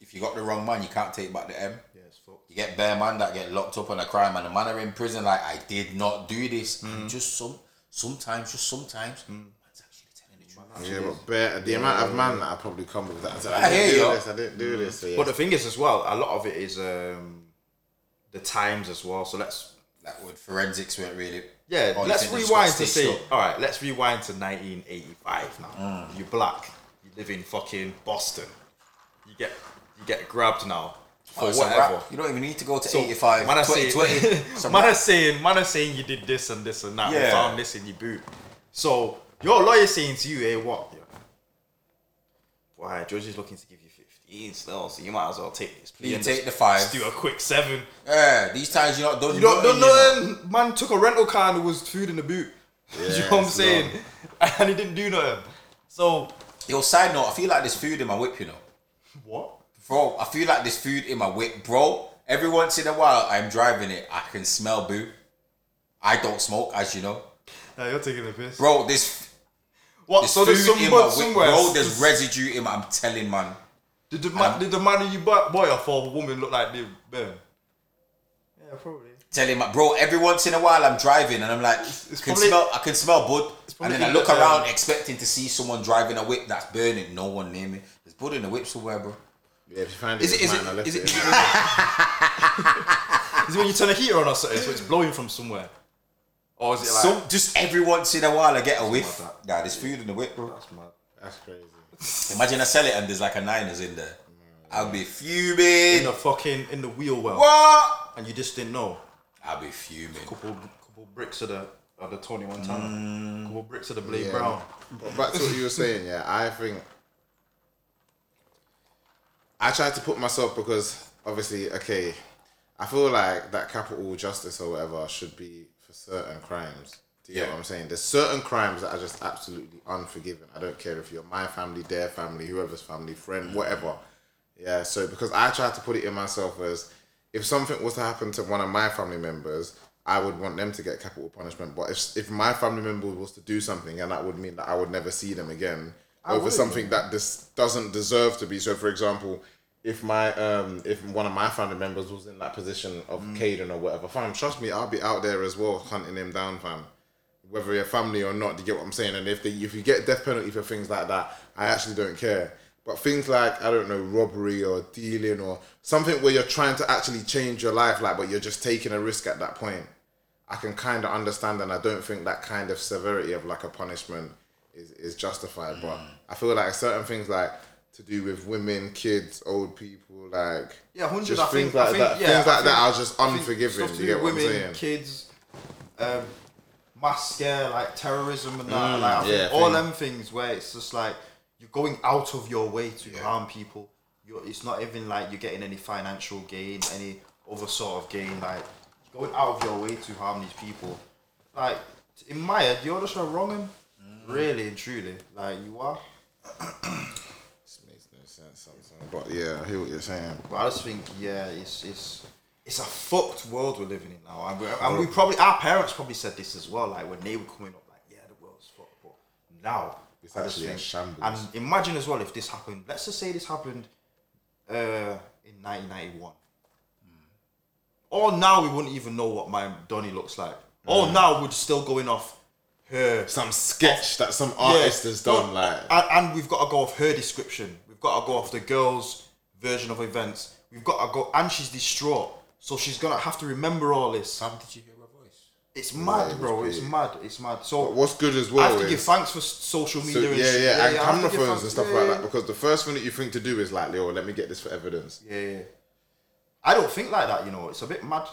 if you got the wrong man, you can't take back the M. Yeah, it's fucked. You get bare man that get locked up on a crime, and the man are in prison like I did not do this. Mm. And just some, sometimes, just sometimes, man's actually telling the. Yeah, but bare, the amount of man that I probably come with that. So I, I didn't hear do you. this. I didn't do this. So yeah. But the thing is, as well, a lot of it is um, the times as well. So let's Like with forensics, weren't really. Yeah, Oh, let's think they just rewind to see. all right, let's rewind to 1985 now. Mm. You're black. You live in fucking Boston. You get you get grabbed now for Oh, whatever. You don't even need to go to So, 85. Man are 2020. saying, It's a man wrap. are saying, man saying you did this and this and that. Yeah. found this in your boot. So your lawyer saying to you, hey, what? Yeah. Why, judge is looking to give you 15 still, so you might as well take this plea. You take the five. Just do a quick seven. Yeah, these times you're not done. You don't, don't nothing, you know. Man took a rental car and there was food in the boot. you know what I'm it's saying? And he didn't do nothing. So Yo, side note, I feel like there's food in my whip, you know. what? Bro, I feel like there's food in my whip. Bro, every once in a while I'm driving it, I can smell boo. I don't smoke, as you know. Nah, you're taking the piss. Bro, there's, what? there's so there's some in my somewhere. Bro, there's residue in my, I'm telling man. Did the man, did the man you bought boy off for a woman look like the man? Yeah, probably. Telling my bro, every once in a while I'm driving and I'm like, it's can probably- smell, I can smell bud. And then I look the, um, around expecting to see someone driving a whip that's burning. No one near me. There's bud in the whip somewhere, bro. yeah, if you find it, Is it? it's Is mine, I it? left Is it? it Is in. it, is it when you turn a heater on or something, so it's blowing from somewhere? Or is it like? So just every once in a while I get a whiff. like Nah, there's food in the whip, bro. That's mad. That's crazy. Imagine I sell it and there's like a Niners in there. I'll be fuming. In the fucking in the wheel well, What? and you just didn't know. I'll be fuming. Couple couple bricks of the of the Tony Montana. Mm. Couple bricks of the Blade Yeah. Brown. But back to what you were saying, yeah, I think I tried to put myself because obviously, okay, I feel like that capital justice or whatever should be for certain crimes. Do you get Yeah. what I'm saying? There's certain crimes that are just absolutely unforgiven. I don't care if you're my family, their family, whoever's family, friend, mm. whatever. Yeah, so because I tried to put it in myself as if something was to happen to one of my family members, I would want them to get capital punishment. But if if my family member was to do something, and that would mean that I would never see them again over would. something that this doesn't deserve to be. So, for example, if my um if one of my family members was in that position of Caden or whatever, fam, trust me, I'll be out there as well hunting him down, fam. Whether you're family or not, do you get what I'm saying? And if they, if you get death penalty for things like that, I actually don't care. But things like I don't know robbery or dealing or something where you're trying to actually change your life, like but you're just taking a risk at that point. I can kind of understand, and I don't think that kind of severity of like a punishment is, is justified. But I feel like certain things like to do with women, kids, old people, like Yeah, hundred. just I think, things like I think, that. Yeah, things I like that are just unforgiving. stuff to You do get with what I'm women, kids, um, mass scare, like terrorism and that. like I think yeah, all thing. them things where it's just like you're going out of your way to harm people. You're, it's not even like you're getting any financial gain, any other sort of gain. Like going out of your way to harm these people. Like in my head, you're just wrong 'un. Really and truly, like you are. This makes no sense. Sometimes. But yeah, I hear what you're saying. But I just think, yeah, it's it's it's a fucked world we're living in now, and we and we probably our parents probably said this as well, like when they were coming up, like yeah, the world's fucked. But now It's I actually a think- shambles. And imagine as well if this happened. Let's just say this happened uh, in 1991. Or now we wouldn't even know what my Donny looks like. Or now we're still going off her Some sketch that some artist has done, no, like and, and we've got to go off her description. We've got to go off the girl's version of events. We've got to go, and she's distraught, so she's gonna have to remember all this. Sam, did you hear her voice? It's mad, it was bro. It's mad. It's mad. So what's good as well. I have to is give thanks for s- social So, media. yeah, and shit. yeah, and I have to camera give phones thanks- and stuff yeah, like yeah. that. Because the first thing that you think to do is like, Leo, let me get this for evidence. Yeah, yeah. I don't think like that. You know, it's a bit mad.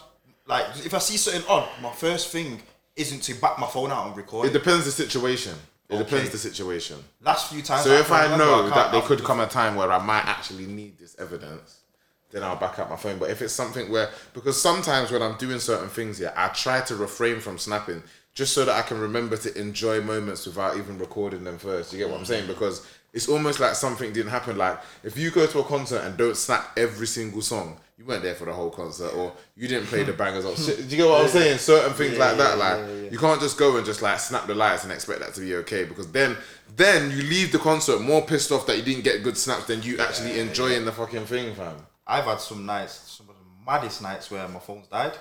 Like if I see something odd, my first thing isn't to back my phone out and record. It It. depends the situation. It Okay. depends the situation. Last few times. So if I know that there could come a time where I might actually need this evidence, then I'll back up my phone. But if it's something where, because sometimes when I'm doing certain things, here, I try to refrain from snapping just so that I can remember to enjoy moments without even recording them first. You get what I'm saying? Mm. Because it's almost like something didn't happen. Like if you go to a concert and don't snap every single song, you weren't there for the whole concert, or you didn't play the bangers. Shit. Do you get what I'm saying? Certain things like that, like you can't just go and just like snap the lights and expect that to be okay because then then you leave the concert more pissed off that you didn't get good snaps than you actually enjoying the fucking thing, fam. I've had some nights, some of the maddest nights where my phone's died.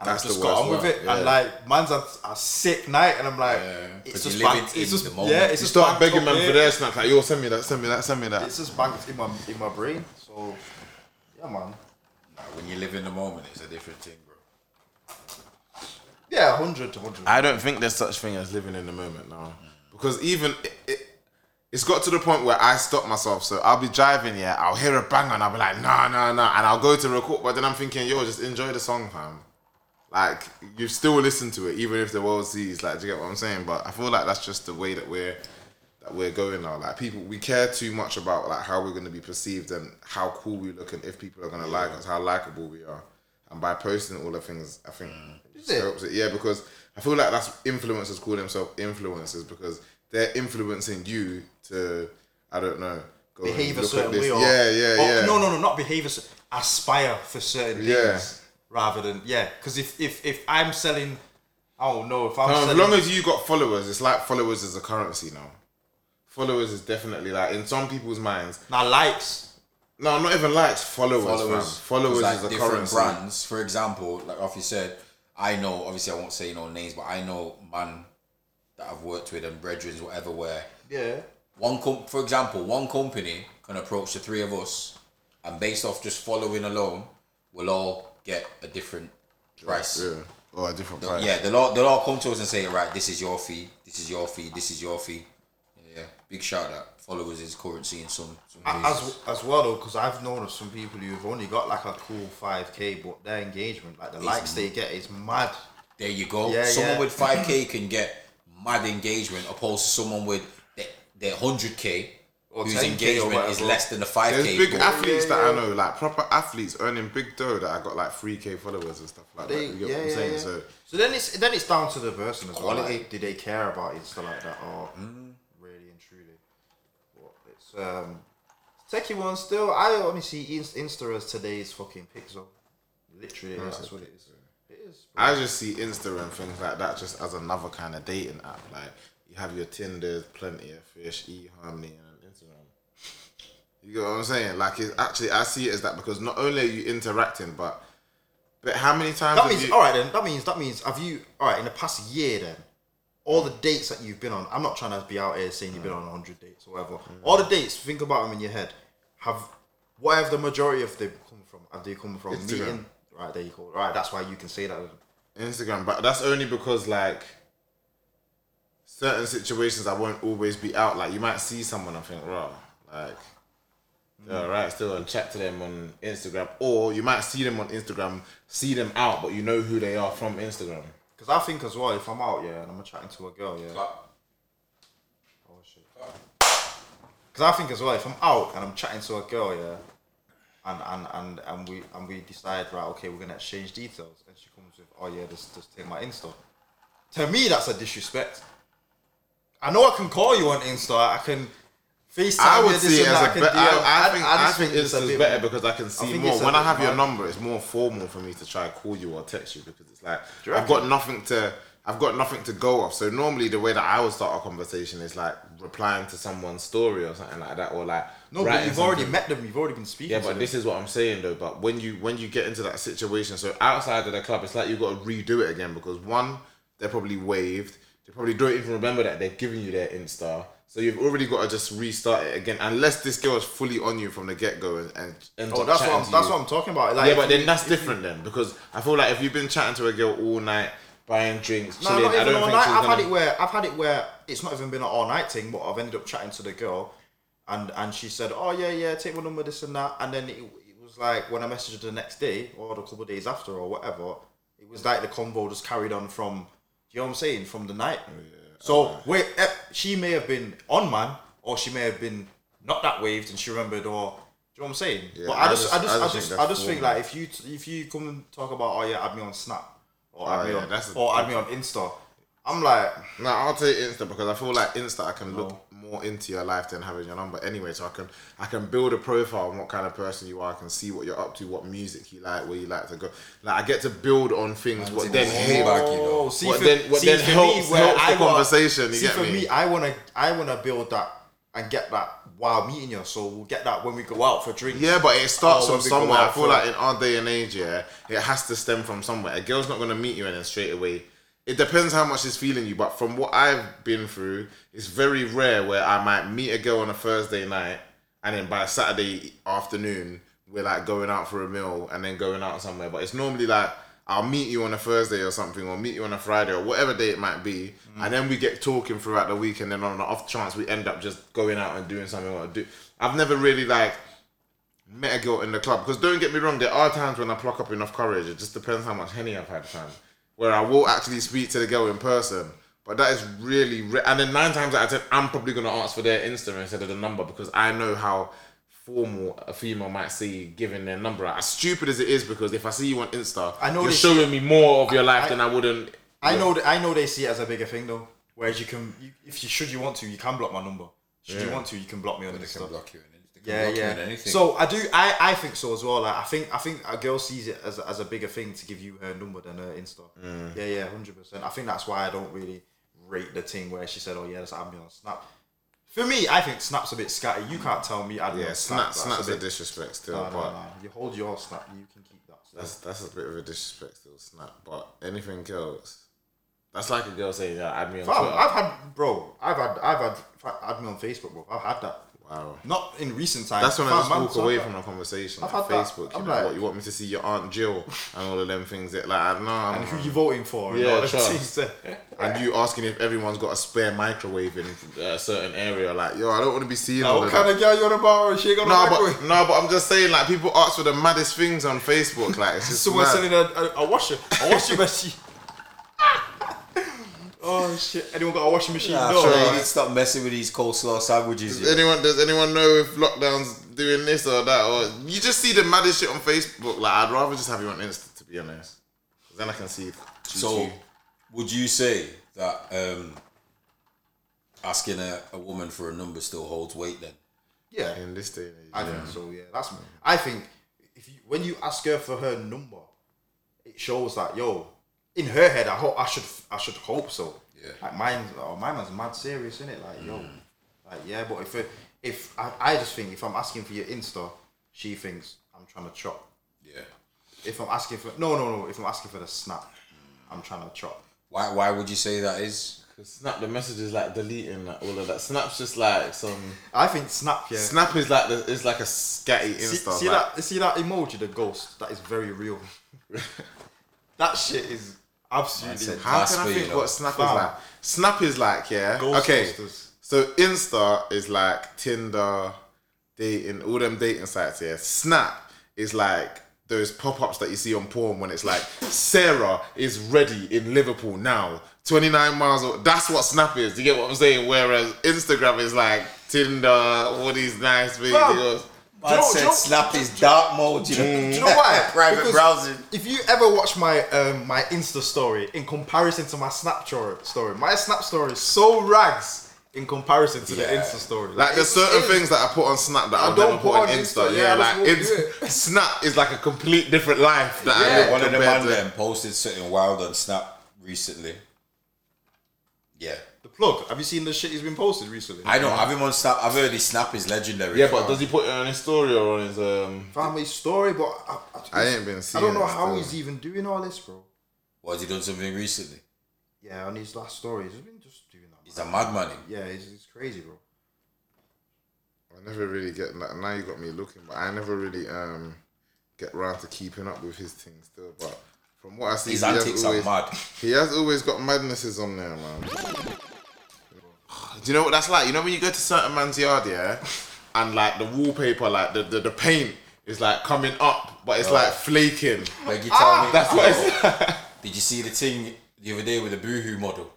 And That's I've just the got on with it. yeah. And like, man's had a sick night, and I'm like, it's 'cause just banked. in- It's just, yeah, it's You just start begging man for their snaps, like yo, send me that, send me that, send me that. It's just banked in my in my brain. So, yeah, man. Nah, when you live in the moment, it's a different thing, bro. Yeah, hundred to hundred. I don't think there's such thing as living in the moment now. Because even it, it, it's got to the point where I stop myself. So I'll be driving, yeah, I'll hear a bang and I'll be like, nah, nah, nah. And I'll go to record, but then I'm thinking, yo, just enjoy the song, fam. Like, you still listen to it, even if the world sees, like, do you get what I'm saying? But I feel like that's just the way that we're that we're going now. Like people we care too much about like how we're gonna be perceived and how cool we look and if people are gonna like us, how likable we are. And by posting all the things, I think mm. just it? helps it. Yeah, because I feel like that's influencers call themselves influencers because they're influencing you to I don't know go behave a certain way. Or, yeah, yeah, or- yeah. No, no, no, not behave a aspire for certain Yeah. things rather than yeah. Because if if if I'm selling, I don't know if I'm No, as long as you got followers, it's like followers is a currency now. Followers is definitely like in some people's minds. now likes. No, not even likes followers. Followers, Followers, like is a different currency. brands. For example, like Offie said, I know. Obviously, I won't say no names, but I know man that I've worked with and brethrens, whatever. Where Yeah. one com- for example, one company can approach the three of us, and based off just following alone, we'll all get a different price. Yeah, or a different price. Yeah, they'll all, they'll all come to us and say, right, this is your fee, this is your fee, this is your fee. Yeah, big shout out. Followers is currency in some some cases. As, as well though, because I've known of some people who've only got like a cool five k, but their engagement, like the likes they get, is mad. There you go. Yeah, someone yeah. with five k can get mad engagement, opposed to someone with their- their hundred k, Or whose engagement is less than the five k. There's k. big athletes yeah, that I know, like proper athletes earning big dough that I got like three k followers and stuff like They, that. You get yeah, what I'm yeah, saying? yeah. So So, then it's then it's down to the person as well. Like, do they care about it and stuff like that, or Mm. Really and truly? But it's um, techie one still. I only see Insta as today's fucking pixel. Literally, that's what it is. It is. bro. I just see Insta and things like that just as another kind of dating app. Like you have your Tinder, plenty of fish, eHarmony, and Instagram. You get what I'm saying? Like it's actually I see it as that because not only are you interacting, but but how many times That have means you, all right. Then that means that means have you all right in the past year then? All the dates that you've been on. I'm not trying to be out here saying you've been mm. on 100 dates or whatever. Mm. All the dates. Think about them in your head. Have what have the majority of them come from? Have they come from Instagram. meeting? Right there you go. Right, that's why you can say that. Instagram, but that's only because like certain situations I won't always be out. Like you might see someone and think, raw, like they're mm. alright still and chat to them on Instagram. Or you might see them on Instagram, see them out, but you know who they are from Instagram. Because I think as well, if I'm out, yeah, and I'm chatting to a girl, yeah. Oh shit. Because I think as well, if I'm out and I'm chatting to a girl, yeah, and and and and we and we decide right, okay, we're gonna exchange details, and she comes with, oh yeah, just just take my Insta. To me, that's a disrespect. I know I can call you on Insta. I can FaceTime I would see it as a better. I, I think I, just think it's Insta's better more- because I can see more. When I have your number, it's more formal for me to try to call you or text you because it's like I've got nothing to. I've got nothing to go off. So normally the way that I would start a conversation is like replying to someone's story or something like that, or like No, but you've already met them. You've already been speaking. Yeah, but them. this is what I'm saying though. But when you when you get into that situation, so outside of the club, it's like you've got to redo it again because one, they're probably waved. They probably don't even remember that they've given you their Insta. So you've already got to just restart it again, unless this girl is fully on you from the get go and, and Oh, that's what I'm. That's what I'm talking about. Like, yeah, but you- then that's if you- different then because I feel like if you've been chatting to a girl all night, buying drinks, No, chilling, not I even don't all think night. I've gonna. had it where I've had it where it's not even been an all night thing, but I've ended up chatting to the girl, and and she said, "Oh yeah, yeah, take my number, this and that," and then it, it was like when I messaged her the next day or a couple of days after or whatever, it was like the convo just carried on from. Do you know what I'm saying? From the night. Oh, So wait, eh, she may have been on man, or she may have been not that waved, and she remembered, or. Do you know what I'm saying? Yeah, but I I just, just- I just, I I just think I just think like if you, t- if you come and talk about, oh yeah, add me on Snap, or Oh, add me yeah, on, or add me on Insta, I'm like, No, I'll take Insta because I feel like Insta I can look more into your life than having your number anyway. So I can I can build a profile on what kind of person you are. I can see what you're up to, what music you like, where you like to go. Like I get to build on things. What then more hit back, you know. See, What for, then- what see, then for helps- me, where helps the I wanna- conversation, you see, get for me? me, I wanna, I wanna build that and get that while meeting you. So we'll get that when we go out for drinks. Yeah, but it starts Or from when we go somewhere. I feel like in our day and age, yeah, it has to stem from somewhere. A girl's not gonna meet you and then straight away. It depends how much she's feeling you, but from what I've been through, it's very rare where I might meet a girl on a Thursday night and then by Saturday afternoon we're like going out for a meal and then going out somewhere. But it's normally like I'll meet you on a Thursday or something, or meet you on a Friday or whatever day it might be, mm. and then we get talking throughout the week, and then on the off chance we end up just going out and doing something. Or do I've never really like met a girl in the club. Because don't get me wrong, there are times when I pluck up enough courage. It just depends how much henny I've had, fam. Where I will actually speak to the girl in person. But that is really, re- and then nine times out of ten, I'm probably gonna ask for their Insta instead of the number because I know how formal a female might see giving their number out. As stupid as it is, because if I see you on Insta, I know you're showing me more of your life I- than I wouldn't. I know, that, I know they see it as a bigger thing though. Whereas you can, you, if you should you want to, you can block my number. Should you want to, you can block me on They can Insta. block you can Yeah, yeah. So I do, I, I think so as well. Like I think, I think a girl sees it as, a- as a bigger thing to give you her number than her Insta. Mm. Yeah, yeah, hundred percent. I think that's why I don't really rate the thing where she said, "Oh yeah, let's add me on Snap." For me, I think Snap's a bit scatty. You can't tell me add me Yeah, on snap, Snap. Snap's a, bit, disrespect still, no, no, but no. You hold your Snap, you can keep that. that's that's a bit of a disrespect still, snap. But anything else, that's like a girl saying, "Yeah, add me on Fam, Twitter." I've had, bro. I've had, I've had. Add me on Facebook, bro. I've had that. Wow. Not in recent times. That's when I just walk away from the conversation. I've Like had that. Facebook, I'm you know, like- what you want me to see your aunt Jill and all of them things. That like, no, I'm, And who you voting for? and Yeah, all them trust. things there. and you asking if everyone's got a spare microwave in a certain area. Like, yo, I don't want to be seeing all What of kind that. of girl you on about? She ain't got No, no but no, but I'm just saying, like, people ask for the maddest things on Facebook. Like, it's just Someone mad. selling a, a, a washer, a washing machine. Oh shit! Anyone got a washing machine? Nah, no. sure, you right? need to stop messing with these coleslaw sandwiches. Does yeah. anyone does anyone know if lockdown's doing this or that or you just see the maddest shit on Facebook? Like I'd rather just have you on Insta to be honest. 'Cause Then I can see. If so, would you say that um, asking a, a woman for a number still holds weight then? Yeah, in this day and age, I yeah. think so. Yeah, that's. I think if you when you ask her for her number, it shows that yo, in her head, I hope I should I should hope so. Yeah. Like mine, oh, mine was mad serious, isn't it? Like yo, mm. like yeah. But if it, if I, I just think if I'm asking for your Insta, she thinks I'm trying to chop. Yeah. If I'm asking for no no no, if I'm asking for the snap, I'm trying to chop. Why? Why would you say that is? Snap the message is like deleting like all of that. Snap's just like some. I think snap yeah. Snap is like the, is like a scatty See, Insta. see like, that? See that emoji, the ghost. That is very real. that shit is absolutely. said- How can I Casper, you think know. what Snap is like? Snap is like yeah. Okay. Ghostbusters. So Insta is like Tinder, dating, all them dating sites. Yeah. Snap is like those pop-ups that you see on porn when it's like Sarah is ready in Liverpool now. 29 miles away. That's what Snap is. You get what I'm saying? Whereas Instagram is like Tinder, all these nice videos. Man know- said you know- snap is dark mode, you know. Do you know why? Private Because browsing. If you ever watch my um, my Insta story in comparison to my Snapchat story, my Snap story is so rags in comparison to Yeah. the Insta story. Like there's certain it is- things that I put on Snap that I I'll don't never put, put on on Insta. Insta, Yeah, yeah, like that's what it's Snap is like a complete different life that I Yeah. live One of the man to- them posted something wild on Snap recently. Yeah. The plug. Have you seen the shit he's been posted recently? I don't have him on Snap. I've heard his Snap is legendary. Yeah, but does he put it on his story or on his um? Family story, but I, I, I ain't been I don't know it how still. he's even doing all this, bro. What, has he done something recently? Yeah, on his last story, he's been just doing that. He's a madman. him. Yeah, it's, it's crazy, bro. I never really get that. Now you got me looking, but I never really um get round to keeping up with his things still. But from what I see, His he has antics are mad. He has always got madnesses on there, man. Do you know what that's like? You know when you go to certain man's yard, yeah, and like the wallpaper, like the the, the paint is like coming up, but it's like flaking. Like you tell me, ah! That's what it's. Oh. Did you see the thing the other day with the Boohoo model?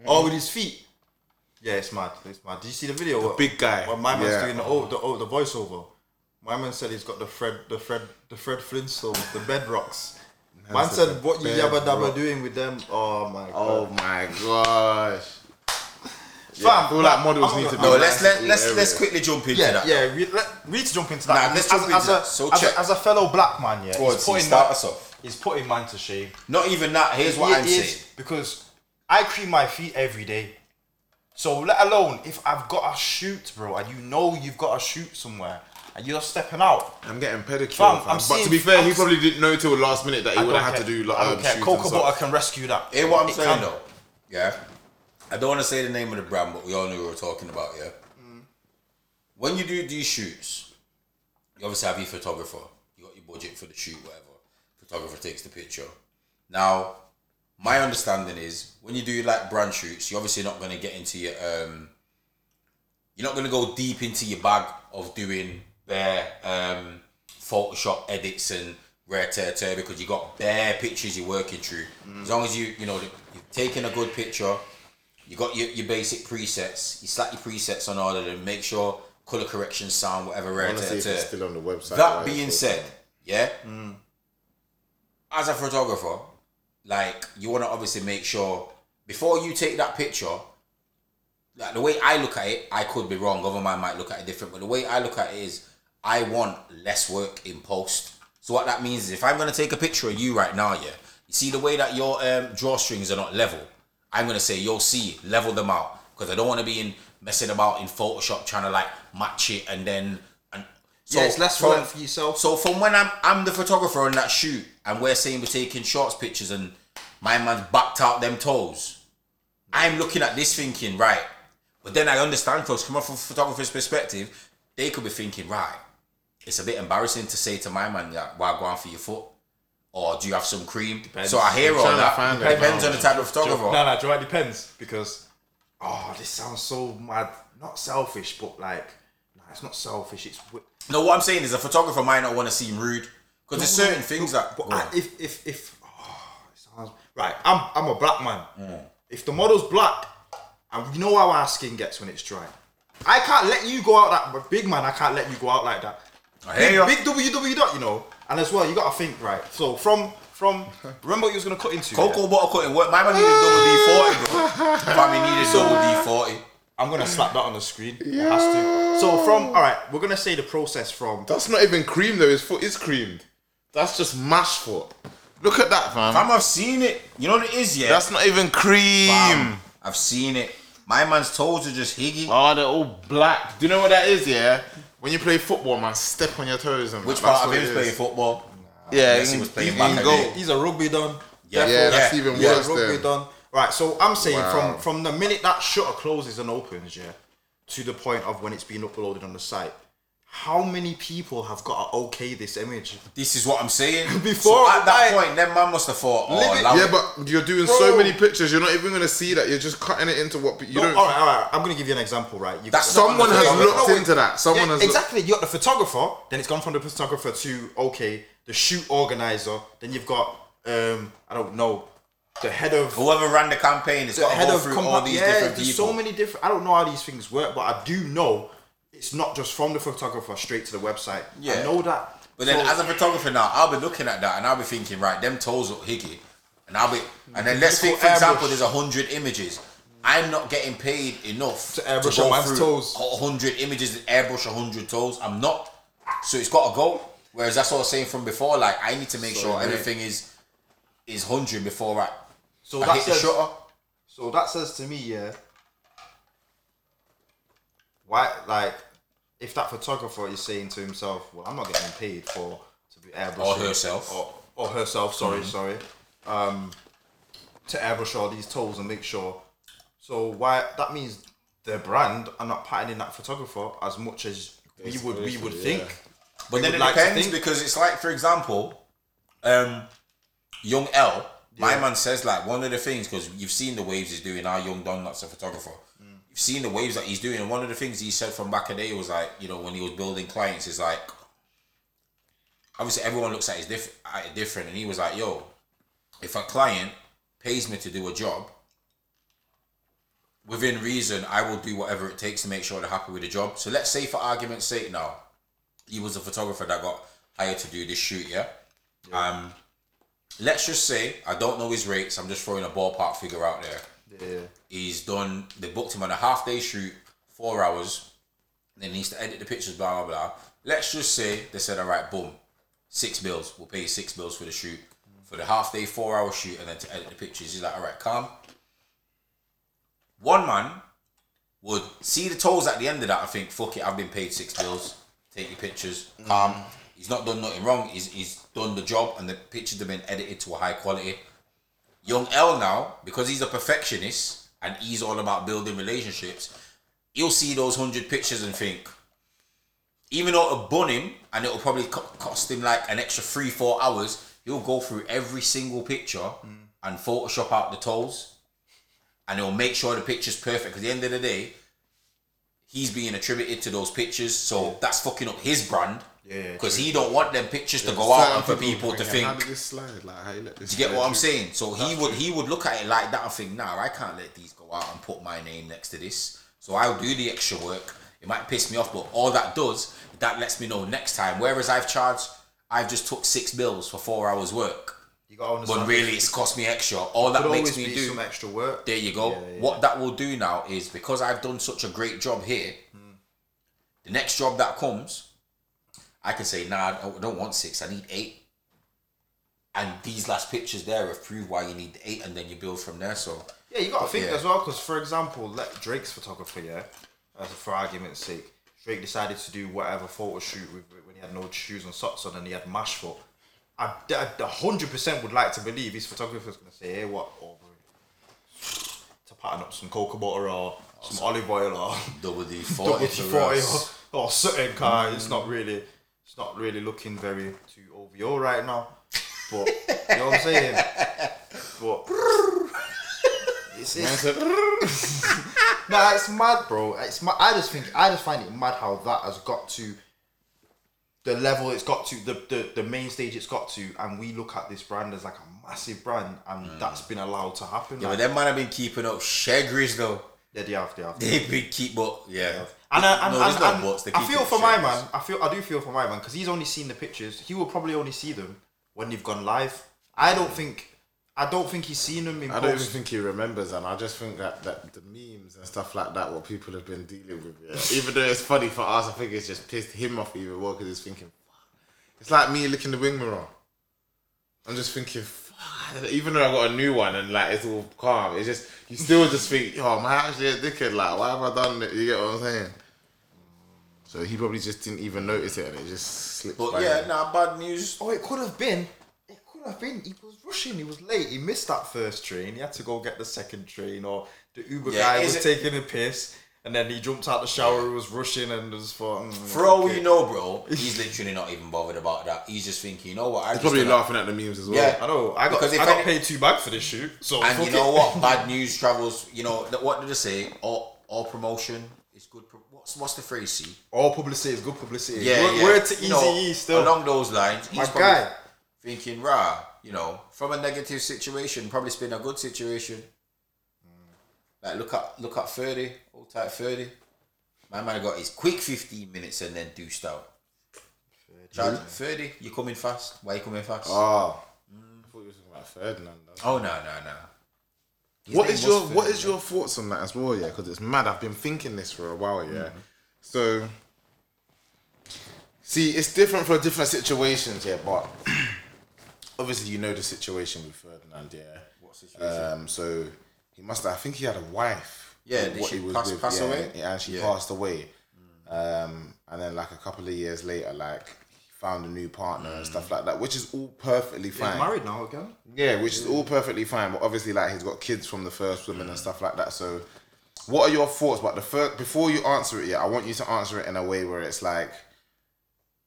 Mm. Oh, with his feet. Yeah, it's mad. It's mad. Did you see the video? The big guy. When my man's Yeah. doing the oh, the oh, the voiceover. My man said he's got the Fred, the Fred, the Fred Flintstones, the bedrocks. Man said said, "What you yabba dabba doing with them?" Oh my oh god. Oh my gosh. Fam, I feel like models I'm need to gonna- be. No, Oh, let's let let's in let's quickly jump into Yeah, that. yeah. We, let, we need to jump into that. Nah, let's as, jump into as, that. a, So as, check. a, as a fellow black man, yeah, Go he's see, putting start that- us off. He's putting mine to shame. Not even that. Here's what It I'm is saying. because I cream my feet every day. So let alone if I've got a shoot, bro, and you know you've got a shoot somewhere, and you're stepping out. I'm getting pedicure, Fam, fam. I'm but to be fair, he I'm probably didn't know till the last minute that he I would don't have had to do like I don't um, care. shoots Cocoa and stuff. butter can rescue that. Hear what I'm It saying can. though. Yeah. I don't want to say the name of the brand, but we all know who we're talking about. Yeah. When you do these shoots, you obviously have your photographer. You got your budget for the shoot, whatever. Photographer takes the picture. Now, my understanding is when you do like brand shoots, you're obviously not going to get into your um. You're not going to go deep into your bag of doing bare um, Photoshop edits and rare tear tear because you got bare pictures you're working through. As long as you you know you've taken a good picture, you got your, your basic presets. You slap your presets on all of them. Make sure color correction, sound, whatever rare want to see tear tear. still on the website. That right? being said, yeah, as a photographer, like you want to obviously make sure before you take that picture, like the way I look at it, I could be wrong. Other man might look at it different, but the way I look at it is, I want less work in post. So what that means is, if I'm gonna take a picture of you right now, yeah, you see the way that your um, drawstrings are not level. I'm gonna say, yo, see, level them out because I don't want to be in messing about in Photoshop trying to like match it and then and so Yeah, it's less from- work for yourself. So from when I'm I'm the photographer on that shoot and we're saying we're taking shorts pictures and my man's backed out them toes, I'm looking at this thinking right, but then I understand because from a ph- photographer's perspective, they could be thinking right, it's a bit embarrassing to say to my man that why go on for your foot. Or do you have some cream? So I hear all that. find it Depends on the type of photographer. No, no, do you know it depends because oh, this sounds so mad. Not selfish, but like, nah, it's not selfish. It's wi- No, what I'm saying is a photographer might not want to seem rude because there's certain things that. But Go I, if if if oh, it sounds right, I'm I'm a black man. Mm. If the model's black, and you know how our skin gets when it's dry, I can't let you go out that. Big man, I can't let you go out like that. I hear Big, ya. big WW dot, you know. And as well, you gotta think right. So from from remember what you was gonna cut into. yeah? Cocoa butter cutting work. My man needed double D forty, bro. Family needed double D forty. I'm gonna slap that on the screen. It has to. So from all right, we're gonna say the process from. That's not even cream though. His foot is creamed. That's just mash foot. Look at that, fam. Fam, I've seen it. You know what it is, yeah. That's not even cream. Fam, I've seen it. My man's toes are just higgy. Oh, they're all black. Do you know what that is? Yeah. When you play football, man, step on your toes and Which. That's part of what him it is is. playing football? Yeah, Messi in- was playing in back goal. He's a rugby done. Yeah, Yeah, that's Yeah. even Yeah, worse. rugby then. done. Right, so I'm saying Wow. from from the minute that shutter closes and opens, yeah, to the point of when it's being uploaded on the site, how many people have got to okay this image? This is what I'm saying. Before So at that I- point, then man must have thought, oh, Live Yeah, it. but you're doing so many pictures. You're not even gonna see that. You're just cutting it into what you No, don't. all right, all right. I'm gonna give you an example, right? You That's Someone has looked wait. into that. Someone Yeah, has looked- exactly. You got the photographer, then it's gone from the photographer to okay, the shoot organizer. Then you've got um, I don't know, the head of whoever ran the campaign has the got to head go of through compa- all these yeah, different there's people. so many different. I don't know how these things work, but I do know it's not just from the photographer straight to the website. Yeah. I know that. But then, So- as a photographer now, I'll be looking at that and I'll be thinking, right, them toes look higgy, and I'll be, and then let's think, for example, there's a hundred images. I'm not getting paid enough To airbrush go a man's toes. hundred images and airbrush a hundred toes. I'm not, so it's got to go. Whereas that's what I was saying from before. Like I need to make sure mate. everything is is hundred before I, so I that hit the shutter. So that says to me, yeah. Why, like, if that photographer is saying to himself, "Well, I'm not getting paid for to be airbrushing Or herself. Mm-hmm. or, or herself," sorry, sorry, um, to airbrush all these toes and make sure. So why that means the brand are not patting that photographer as much as we would we would think. But We then it like depends because it's like, for example, um, Young L, my man says like one of the things because you've seen the waves he's doing. Our Young Don, that's a photographer. You've seen the waves that he's doing, and one of the things he said from back in the day was like, you know, when he was building clients, is like, obviously everyone looks at it, diff- at it different, and he was like, yo, if a client pays me to do a job, within reason, I will do whatever it takes to make sure they're happy with the job. So let's say, for argument's sake, now he was a photographer that got hired to do this shoot, yeah. Um, let's just say I don't know his rates. I'm just throwing a ballpark figure out there. Yeah, He's done. They booked him on a half day shoot, four hours. Then he needs to edit the pictures, blah blah blah. Let's just say they said, all right, boom, six bills. We'll pay you six bills for the shoot, for the half day, four hour shoot, and then to edit the pictures. He's like, all right, calm. One man would see the tolls at the end of that. I think, fuck it, I've been paid six bills. Take your pictures, calm. Mm. He's not done nothing wrong. He's he's done the job, and the pictures have been edited to a high quality. Young L now, because he's a perfectionist and he's all about building relationships, he'll see those hundred pictures and think, even though it'll bun him and it'll probably cost him like an extra three, four hours, he'll go through every single picture mm. and Photoshop out the toes and he'll make sure the picture's perfect. Because at the end of the day, he's being attributed to those pictures, so that's fucking up his brand. Yeah, Because he don't want them pictures to go out and for people to think. How did this slide? Like, how you let this Do you get what I'm saying? So he would he would look at it like that and think, nah, I can't let these go out and put my name next to this. So I'll do the extra work. It might piss me off, but all that does, that lets me know next time. Whereas I've charged, I've just took six bills for four hours work. you got understand. But really, it's cost me extra. All that makes me do. some extra work. There you go. Yeah, yeah. What that will do now is because I've done such a great job here, Hmm. the next job that comes, I can say, nah, I don't- want six, I need eight. And these last pictures there have proved why you need eight, and then you build from there. So Yeah, you got to think yeah. as well, because for example, let Drake's photographer, yeah, as for argument's sake, Drake decided to do whatever photo shoot with, when he had no shoes and socks on and he had mash foot. I, a hundred percent would like to believe his photographer's gonna say, "Hey, what?" Or, to pattern up some cocoa butter or some olive oil or double D forty or, or something. Car, it's not really, it's not really looking very too OVO right now. But you know what I'm saying. But it's, it's, Nah, it's mad, bro. It's mad. I just think I just find it mad how that has got to the level it's got to, the, the the main stage it's got to, and we look at this brand as like a massive brand, and that's been allowed to happen. Mm. Yeah, like, but them man have been keeping up shagris though. yeah, they have, they have. They've been keep up, yeah. And, I, and, No, and, and I feel for my man. I feel I do feel for my man because he's only seen the pictures. He will probably only see them when they've gone live. I don't think. I don't think he's seen them in I don't even think he remembers, and I just think that, that the memes and stuff like that, what people have been dealing with, yeah. even though it's funny for us, I think it's just pissed him off even more because he's thinking, it's like me looking the wing mirror. I'm just thinking, even though I got a new one and like it's all calm, it's just you still just think, oh, am I actually a dickhead? Like, why have I done it? You get what I'm saying? So he probably just didn't even notice it, and it just slipped. But by yeah, him. nah, bad news. Oh, it could have been. It could have been. He was rushing. He was late. He missed that first train. He had to go get the second train, or the Uber Yeah, guy was it- taking a piss. and then he jumped out the shower, he was rushing, and just thought. Mm, For all we know, bro, he's literally not even bothered about that. He's just thinking, you know what? I'm He's probably gonna- laughing at the memes as well. Yeah. I know. I got. Because I got any- paid two bags for this shoot. So And fuck you know it. what? Bad news travels. You know what did they say? All all promotion is good. Pro- what's the phrase? See? All publicity is good publicity. Yeah, Word, yeah. word to You Easy know, E still. along those lines. He's My guy. thinking, rah, you know, from a negative situation, probably it's been a good situation. Like look at look at thirty, all type thirty. My man got his quick fifteen minutes and then deuced out. Chad, thirty, you coming fast? Why you coming fast? Oh, I thought you were talking about Ferdinand. oh no no no. His What is was your What Ferdinand. is your thoughts on that as well? Yeah, because it's mad. I've been thinking this for a while. Yeah, so see, it's different for different situations. Yeah, but obviously you know the situation with Ferdinand. Yeah, What situation? Um, so he must. Have, I think he had a wife. Yeah, what she pass- pass yeah, away? Yeah, and she Yeah. passed away. Um, and then like a couple of years later, like he found a new partner and stuff mm. like that, which is all perfectly He's fine. married now again. Yeah, which is all perfectly fine. But obviously, like he's got kids from the first woman and mm. stuff like that. So, what are your thoughts? But the first, before you answer it, yeah, I want you to answer it in a way where it's like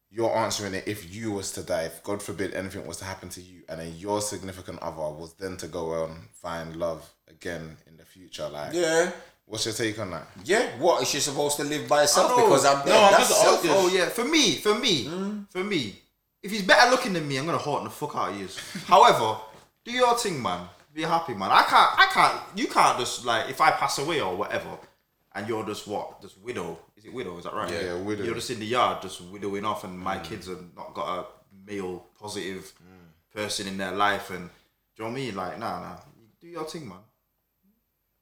you're answering it if you was to die, if God forbid anything was to happen to you, and then your significant other was then to go on find love again in the future. Like, Yeah. What's your take on that? Yeah, what is she supposed to live by herself? Because I'm No. I'm That's just self- asking. Oh yeah, for me, for me, mm. for me. If he's better looking than me, I'm gonna heart the fuck out of you. However, do your thing, man. Be happy, man. I can't. I can't. You can't just like if I pass away or whatever, and you're just what, just widow. Is it widow? Is that right? Yeah, yeah, widow. You're just in the yard, just widowing off, and my mm. kids have not got a male positive mm. person in their life, and do you know what I mean? Like, nah, nah. Do your thing, man.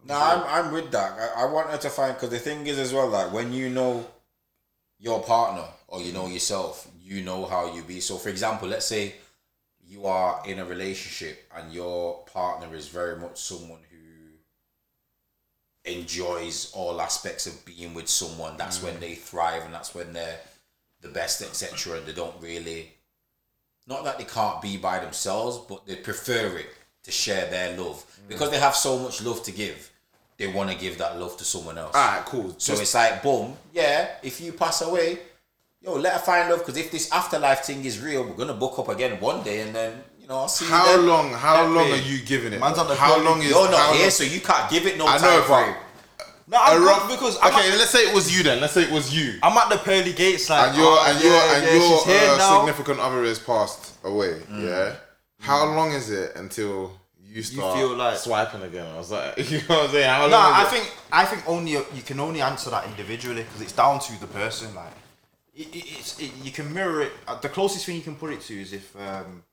No, I'm, I'm with that. I, I want her to find because the thing is as well, like when you know your partner or you know yourself, you know how you be. So, for example, let's say you are in a relationship and your partner is very much someone who enjoys all aspects of being with someone. That's when mm. they thrive and that's when they're the best, etc. And they don't really, not that they can't be by themselves, but they prefer it to share their love mm. because they have so much love to give. They want to give that love to someone else. All right, cool. So it's like, boom, yeah. If you pass away, yo, let her find love. Because if this afterlife thing is real, we're gonna book up again one day, and then you know, I'll see how you then. long? How Pepe. long are you giving it? Man's on the how long is? You're not how here, long- so you can't give it no I time know, frame. No, I'm a rough because I'm okay, at, let's say it was you then. Let's say it was you. I'm at the pearly gates, like, and your oh, and yeah, your and yeah, your uh, significant other is passed away. Yeah. How long is it until you start feel like- swiping again? I was like, you know what I'm saying? How? No, I it? think I think only you can only answer that individually because it's down to the person. Like, it, it, it's it, you can mirror it. uh, The closest thing you can put it to is if um,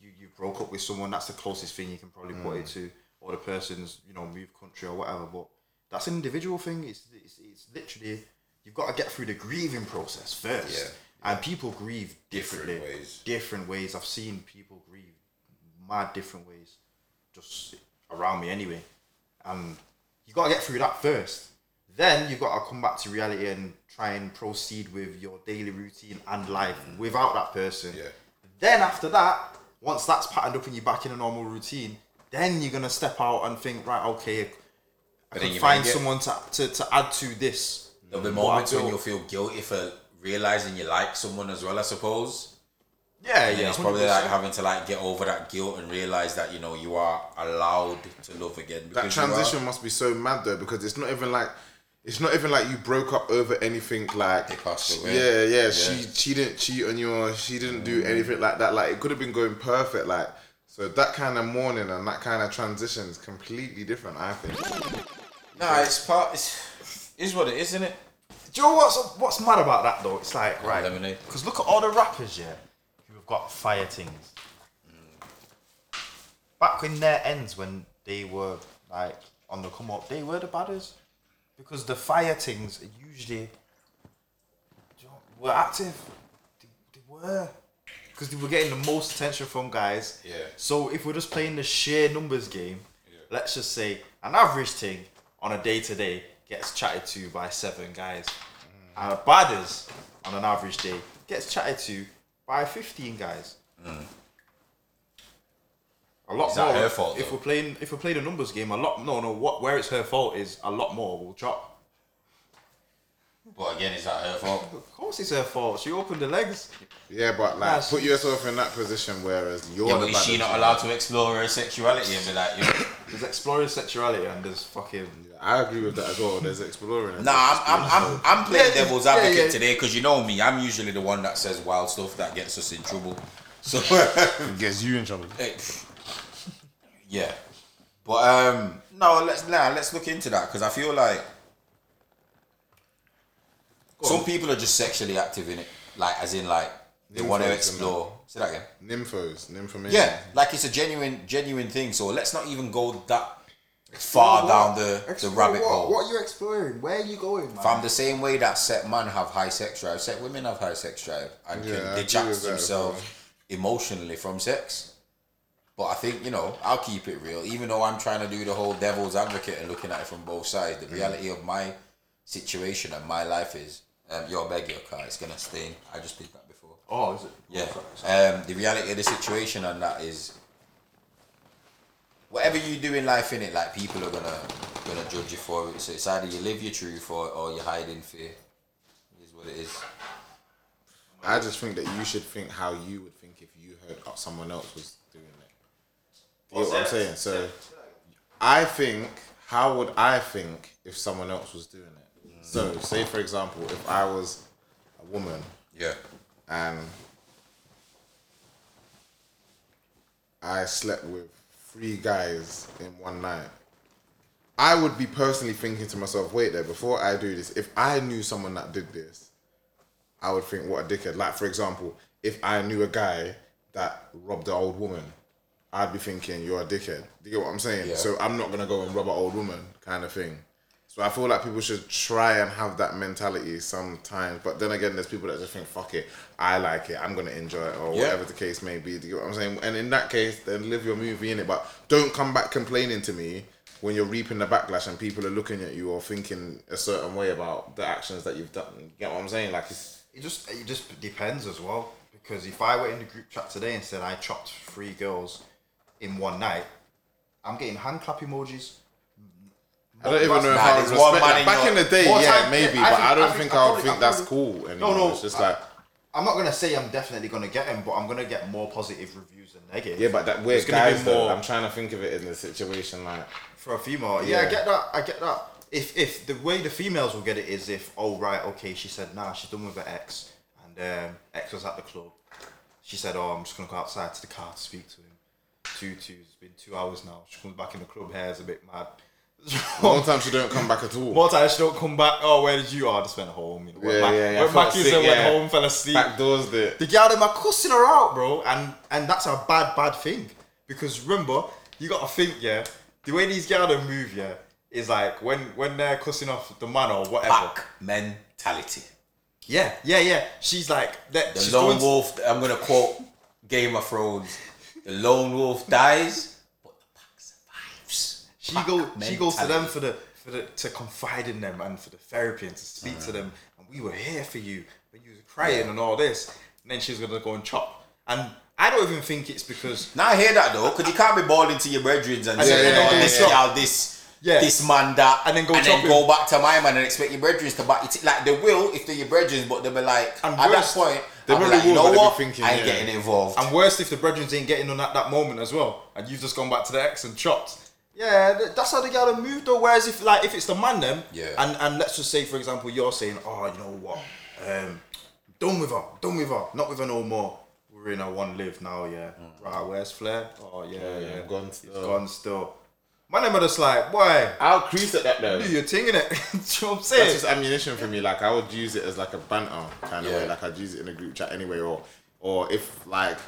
you you broke up with someone. That's the closest thing you can probably put it to, or the person's you know moved country or whatever. But that's an individual thing. It's it's, it's literally you've got to get through the grieving process first. Yeah. And people grieve differently, Different ways. different ways. I've seen people grieve mad different ways, just around me anyway. And you got to get through that first. Then you've got to come back to reality and try and proceed with your daily routine and life without that person. Yeah. Then after that, once that's patterned up and you're back in a normal routine, then you're gonna step out and think, right, okay, I then can find someone to, to, to add to this. There'll be moments when you'll feel guilty for realizing you like someone as well. I suppose. Yeah, yeah. it's probably 100%. like having to like get over that guilt and realize that you know you are allowed to love again. that because you are- transition must be so mad though because it's not even like it's not even like you broke up over anything like away. yeah, yeah Yeah. she she didn't cheat on you or she didn't do mm. anything like that like it could have been going perfect like so that kind of mourning and that kind of transition is completely different I think Nah, it's part. It's is what it is, isn't it? Do you know what's what's mad about that though? It's like right, because look at all the rappers, yeah, got fire things. Back in their ends when they were like on the come up, they were the badders because the fire things usually you know, were active. They, they were because they were getting the most attention from guys. Yeah. So if we're just playing the sheer numbers game, let's just say an average thing on a day to day gets chatted to by seven guys. Mm. And a badders on an average day gets chatted to by 15 guys. Mm. A lot Is that more. her fault, if though? we're playing, if we're playing a numbers game, a lot. No, no. What where it's her fault is a lot more will drop. But again, is that her fault? Of course, it's her fault. She opened the legs. Yeah, but like, Nah, put she- yourself in that position, whereas you're Yeah, the but is she not allowed to explore her sexuality and be like, you know? There's exploring sexuality and there's fucking. I agree with that as well. There's exploring. and Nah, I'm, I'm, I'm, I'm playing Yeah, devil's advocate yeah. today because you know me. I'm usually the one that says wild stuff that gets us in trouble. So, gets you in trouble. yeah. But um, no, let's now let's look into that because I feel like some people are just sexually active in it, like as in like they want to explore. Say that again. Nymphos, nymphomania. Yeah, like it's a genuine, genuine thing. So let's not even go that far down the, the rabbit hole. What are you exploring? Where are you going, man? From the same way that set men have high sex drive, set women have high sex drive and Yeah, can detach with that as themselves emotionally from sex. But I think, you know, I'll keep it real. Even though I'm trying to do the whole devil's advocate and looking at it from both sides, Mm. the reality of my situation and my life is um, your beg your car, it's gonna stain. I just that before. Oh, is it? Yeah. Um, the reality of the situation and that is whatever you do in life in it, like people are gonna gonna judge you for it. So it's either you live your truth or, or you hide in fear. Is what it is. I just think that you should think how you would think if you heard someone else was doing it. You know what I'm saying? So, I think, how would I think if someone else was doing it? So, say for example, if I was a woman Yeah. And I slept with three guys in one night, I would be personally thinking to myself, wait there, before I do this, if I knew someone that did this, I would think, what a dickhead. Like, for example, if I knew a guy that robbed an old woman, I'd be thinking, you're a dickhead. Do you get what I'm saying? Yeah. So I'm not going to go and rob an old woman kind of thing. So I feel like people should try and have that mentality sometimes. But then again, there's people that just think, fuck it, I like it, I'm going to enjoy it, or Yeah. whatever the case may be. Do you get what I'm saying? And in that case, then live your movie in it. But don't come back complaining to me when you're reaping the backlash and people are looking at you or thinking a certain way about the actions that you've done. You get what I'm saying? Like, it's, It just it just depends as well. Because if I were in the group chat today and said I chopped three girls in one night, I'm getting hand clap emojis. I don't even know if I would respect that. Back in the day, More yeah, time- maybe, I but think- I don't I think, think- I I would probably- think I that's cool anymore. no, it's just I- like, I'm not gonna say I'm definitely gonna get him, but I'm gonna get more positive reviews than negative. yeah, but that we're gonna be guys. Though, more- I'm trying to think of it in a situation like, for a female. Yeah. I Yeah. get that. I get that. If if the way the females will get it is if oh right okay she said nah she's done with her ex and um, ex was at the club. She said oh I'm just gonna go outside to the car to speak to him. Two two. It's been two hours now. She comes back in the club. Hair's a bit mad. One time she don't come back at all. More times she don't come back. Oh, where did you? Oh, I just went home. You know, went Yeah, back, yeah, yeah. Went back sick, went yeah. home, fell asleep. Back doors the The girl them are cussing her out, bro, and and that's a bad, bad thing. Because remember, you gotta think, yeah, the way these girls them move, yeah, is like when when they're cussing off the man or whatever. Pack mentality. Yeah, yeah, yeah. She's like that. The lone wolf, I'm gonna quote Game of Thrones. The lone wolf dies, but the pack survives. She go she goes to them for the for the to confide in them and for the therapy and to speak Mm. to them. And we were here for you when you were crying and all this. And then she's gonna go and chop. And I don't even think it's because Now I hear that though, because you can't be balling to your brethren and Yeah, say, yeah, you know, yeah, this yeah. this, Yeah. this man, that, And then go and then go back to my man and expect your brethren to back it. Like they will if they're your brethren, but they'll be like, And at worse, that point, they they'll be like, you know what, thinking, I ain't yeah. getting involved. And worst if the brethren ain't getting on at that moment as well, and you've just gone back to the ex and chopped. Yeah, th- that's how they gotta move though. Whereas if like if it's the man them, Yeah. and and let's just say for example you're saying, oh, you know what, um, done with her, done with her, not with her no more. We're in a one live now, yeah. Right, where's Flair? Oh yeah, yeah, yeah, gone It's still. gone still. My name are just like, boy, I'll crease at that though. do your thing in it. You know what I'm saying? That's just ammunition for me. Like I would use it as like a banter kind of Yeah. way. Like I'd use it in a group chat anyway, or or if like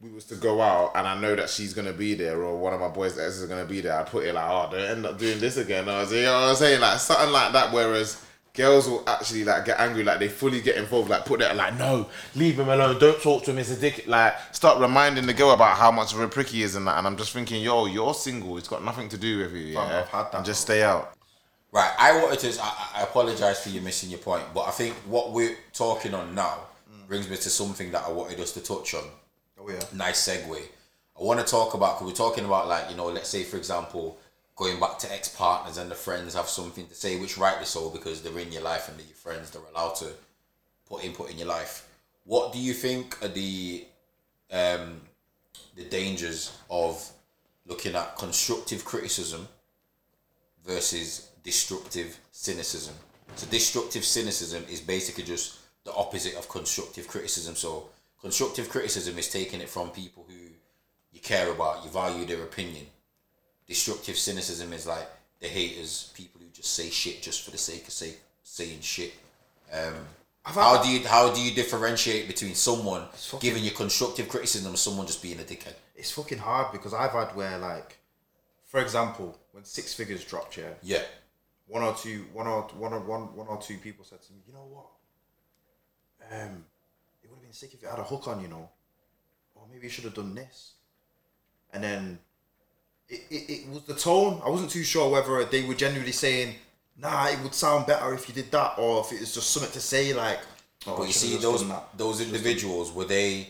we was to go out and I know that she's gonna be there, or one of my boys that is gonna be there, I put it like, oh, don't end up doing this again. I was, you know what I'm saying, like something like that. Whereas girls will actually like get angry, like they fully get involved, like put that like, no, leave him alone, don't talk to him, he's a dick. Like start reminding the girl about how much of a prick he is and that. And I'm just thinking, yo, you're single, it's got nothing to do with you, yeah, I've had that, and just stay out. Right, I wanted to. I, I apologize for you missing your point, but I think what we're talking on now brings me to something that I wanted us to touch on. Oh yeah. Nice segue. I want to talk about because we're talking about like you know, let's say for example, going back to ex partners and the friends have something to say, which rightly so because they're in your life and they're your friends, they're allowed to put input in your life. What do you think are the um, the dangers of looking at constructive criticism versus destructive cynicism? So destructive cynicism is basically just the opposite of constructive criticism. So constructive criticism is taking it from people who you care about, you value their opinion. Destructive cynicism is like the haters, people who just say shit just for the sake of say, saying shit. Um, how do you how do you differentiate between someone giving you constructive criticism and someone just being a dickhead? It's fucking hard because I've had where like, for example, when six figures dropped, yeah, Yeah, one or two, one or one or one, one or two people said to me, you know what? Um, it would have been sick if you had a hook on, you know, or maybe you should have done this. And then it, it, it was the tone. I wasn't too sure whether they were genuinely saying, nah, it would sound better if you did that, or if it was just something to say like. Oh, but you see those that." those individuals were they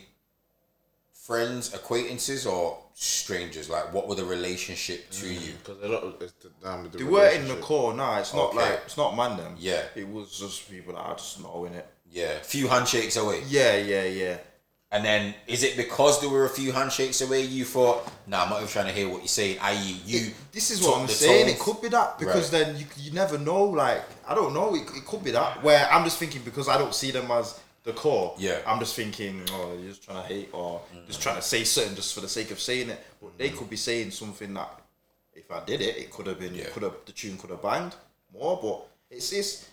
friends, acquaintances, or strangers? Like, what were the relationship to mm, you? Because a lot of it's the, down the They were in the core. Nah, it's not Okay. like it's not man them. Yeah. it was just people that I just know in it. Yeah, few handshakes away. Yeah, yeah, yeah. And then, is it because there were a few handshakes away you thought, nah, I'm not even trying to hear what you're saying? I.e., you. this is what I'm saying. It could be that because Right. then you you never know. Like I don't know. It, it could be that where I'm just thinking because I don't see them as the core. Yeah. I'm just thinking, oh, you're just trying to hate or just mm. trying to say something just for the sake of saying it. But they mm. could be saying something that if I did it, it could have been, Yeah. could have the tune could have banged more. But it's it's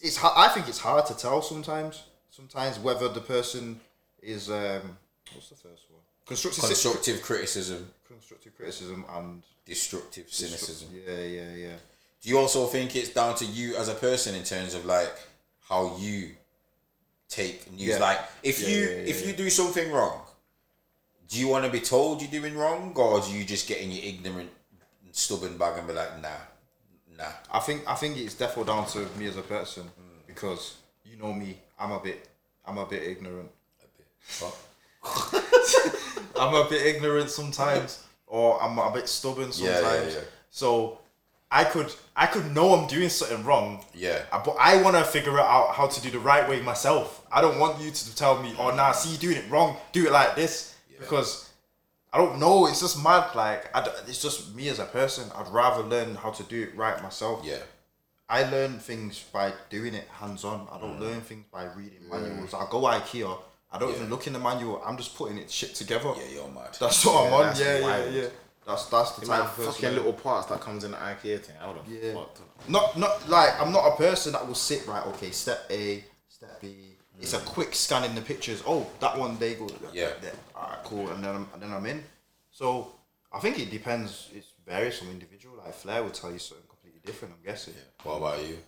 it's, it's ha- I think it's hard to tell sometimes. Sometimes whether the person is um what's the first one constructive Constructive criticism, constructive criticism and destructive cynicism. yeah yeah yeah. Do you also think it's down to you as a person in terms of like how you take news? Yeah. Like, if Yeah, you yeah, yeah, if yeah. you do something wrong, do you want to be told you're doing wrong, or do you just get in your ignorant, stubborn bag and be like, nah, nah? I think I think it's definitely down to me as a person because you know me. I'm a bit I'm a bit ignorant. But, I'm a bit ignorant sometimes, or I'm a bit stubborn Yeah, yeah, sometimes. yeah. So I could I could know I'm doing something wrong. Yeah. uh, But I want to figure out how to do the right way myself. I don't want you to tell me, "Oh, nah, see you doing it wrong. Do it like this," because I don't know. It's just mad. Like I d it's just me as a person. I'd rather learn how to do it right myself. yeah, I learn things by doing it hands on. I don't mm. learn things by reading mm. manuals. I go IKEA. I don't even look in the manual. I'm just putting it shit together. yeah, you're mad. That's what I'm on. that's Yeah, yeah, wild. yeah. That's that's the type of fucking little parts that comes in the IKEA thing. I would have Yeah. fucked. Not not like I'm not a person that will sit right. Okay, step A, step B. It's a quick scan in the pictures. Oh, that one they go. Yeah. There. All right, cool. And then I'm, and then I'm in. So I think it depends. It varies from individual. Like Flair will tell you something completely different. I'm guessing. What about you?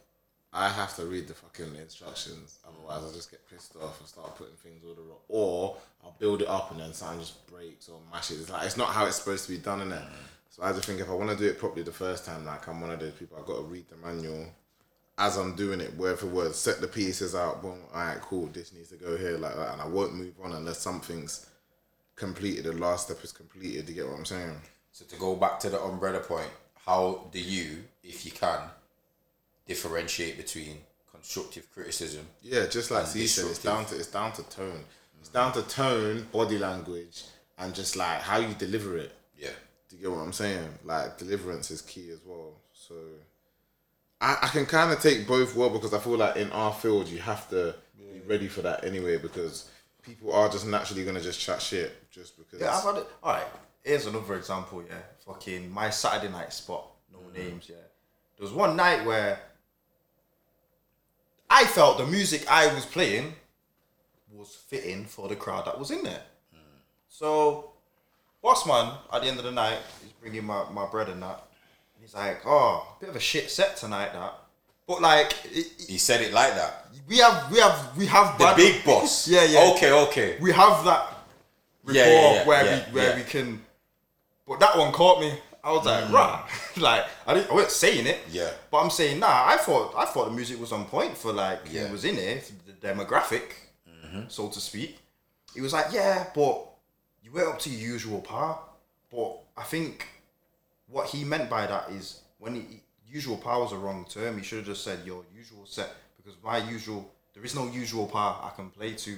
I have to read the fucking instructions, otherwise I'll just get pissed off and start putting things all the wrong. Or I'll build it up and then something just breaks or mashes. It's like it's not how it's supposed to be done in it. Mm. So I just think if I want to do it properly the first time, like I'm one of those people, I've got to read the manual as I'm doing it, word for word, set the pieces out. Boom, all right, cool. This needs to go here like that, and I won't move on unless something's completed. The last step is completed. You get what I'm saying? So to go back to the umbrella point, how do you, if you can, differentiate between constructive criticism? Yeah, just like C said, it's down to it's down to tone. It's down to tone, body language, and just like how you deliver it. Yeah. Do you get what I'm saying? Like deliverance is key as well. So I, I can kind of take both well because I feel like in our field you have to be ready for that anyway because people are just naturally gonna just chat shit just because. Yeah, I've had it. All right, here's another example. Yeah, fucking my Saturday night spot. No mm-hmm. names. Yeah, there was one night where I felt the music I was playing was fitting for the crowd that was in there. Mm. So, boss man, at the end of the night, he's bringing my, my bread and that. And he's like, "Oh, bit of a shit set tonight, that." But like, it, it- He said it like that. we have we have we have The bad- big boss. Yeah, yeah Okay, okay. we have that rapport Yeah, yeah, yeah, where we where we can. But that one caught me. I was like, mm. rah, like I didn't. I wasn't saying it. Yeah. But I'm saying, nah. I thought I thought the music was on point for like Yeah. who was in it, the demographic, mm-hmm. so to speak. He was like, yeah, but you went up to your usual par. But I think what he meant by that is when he, usual power was a wrong term. He should have just said your usual set because my usual there is no usual power I can play to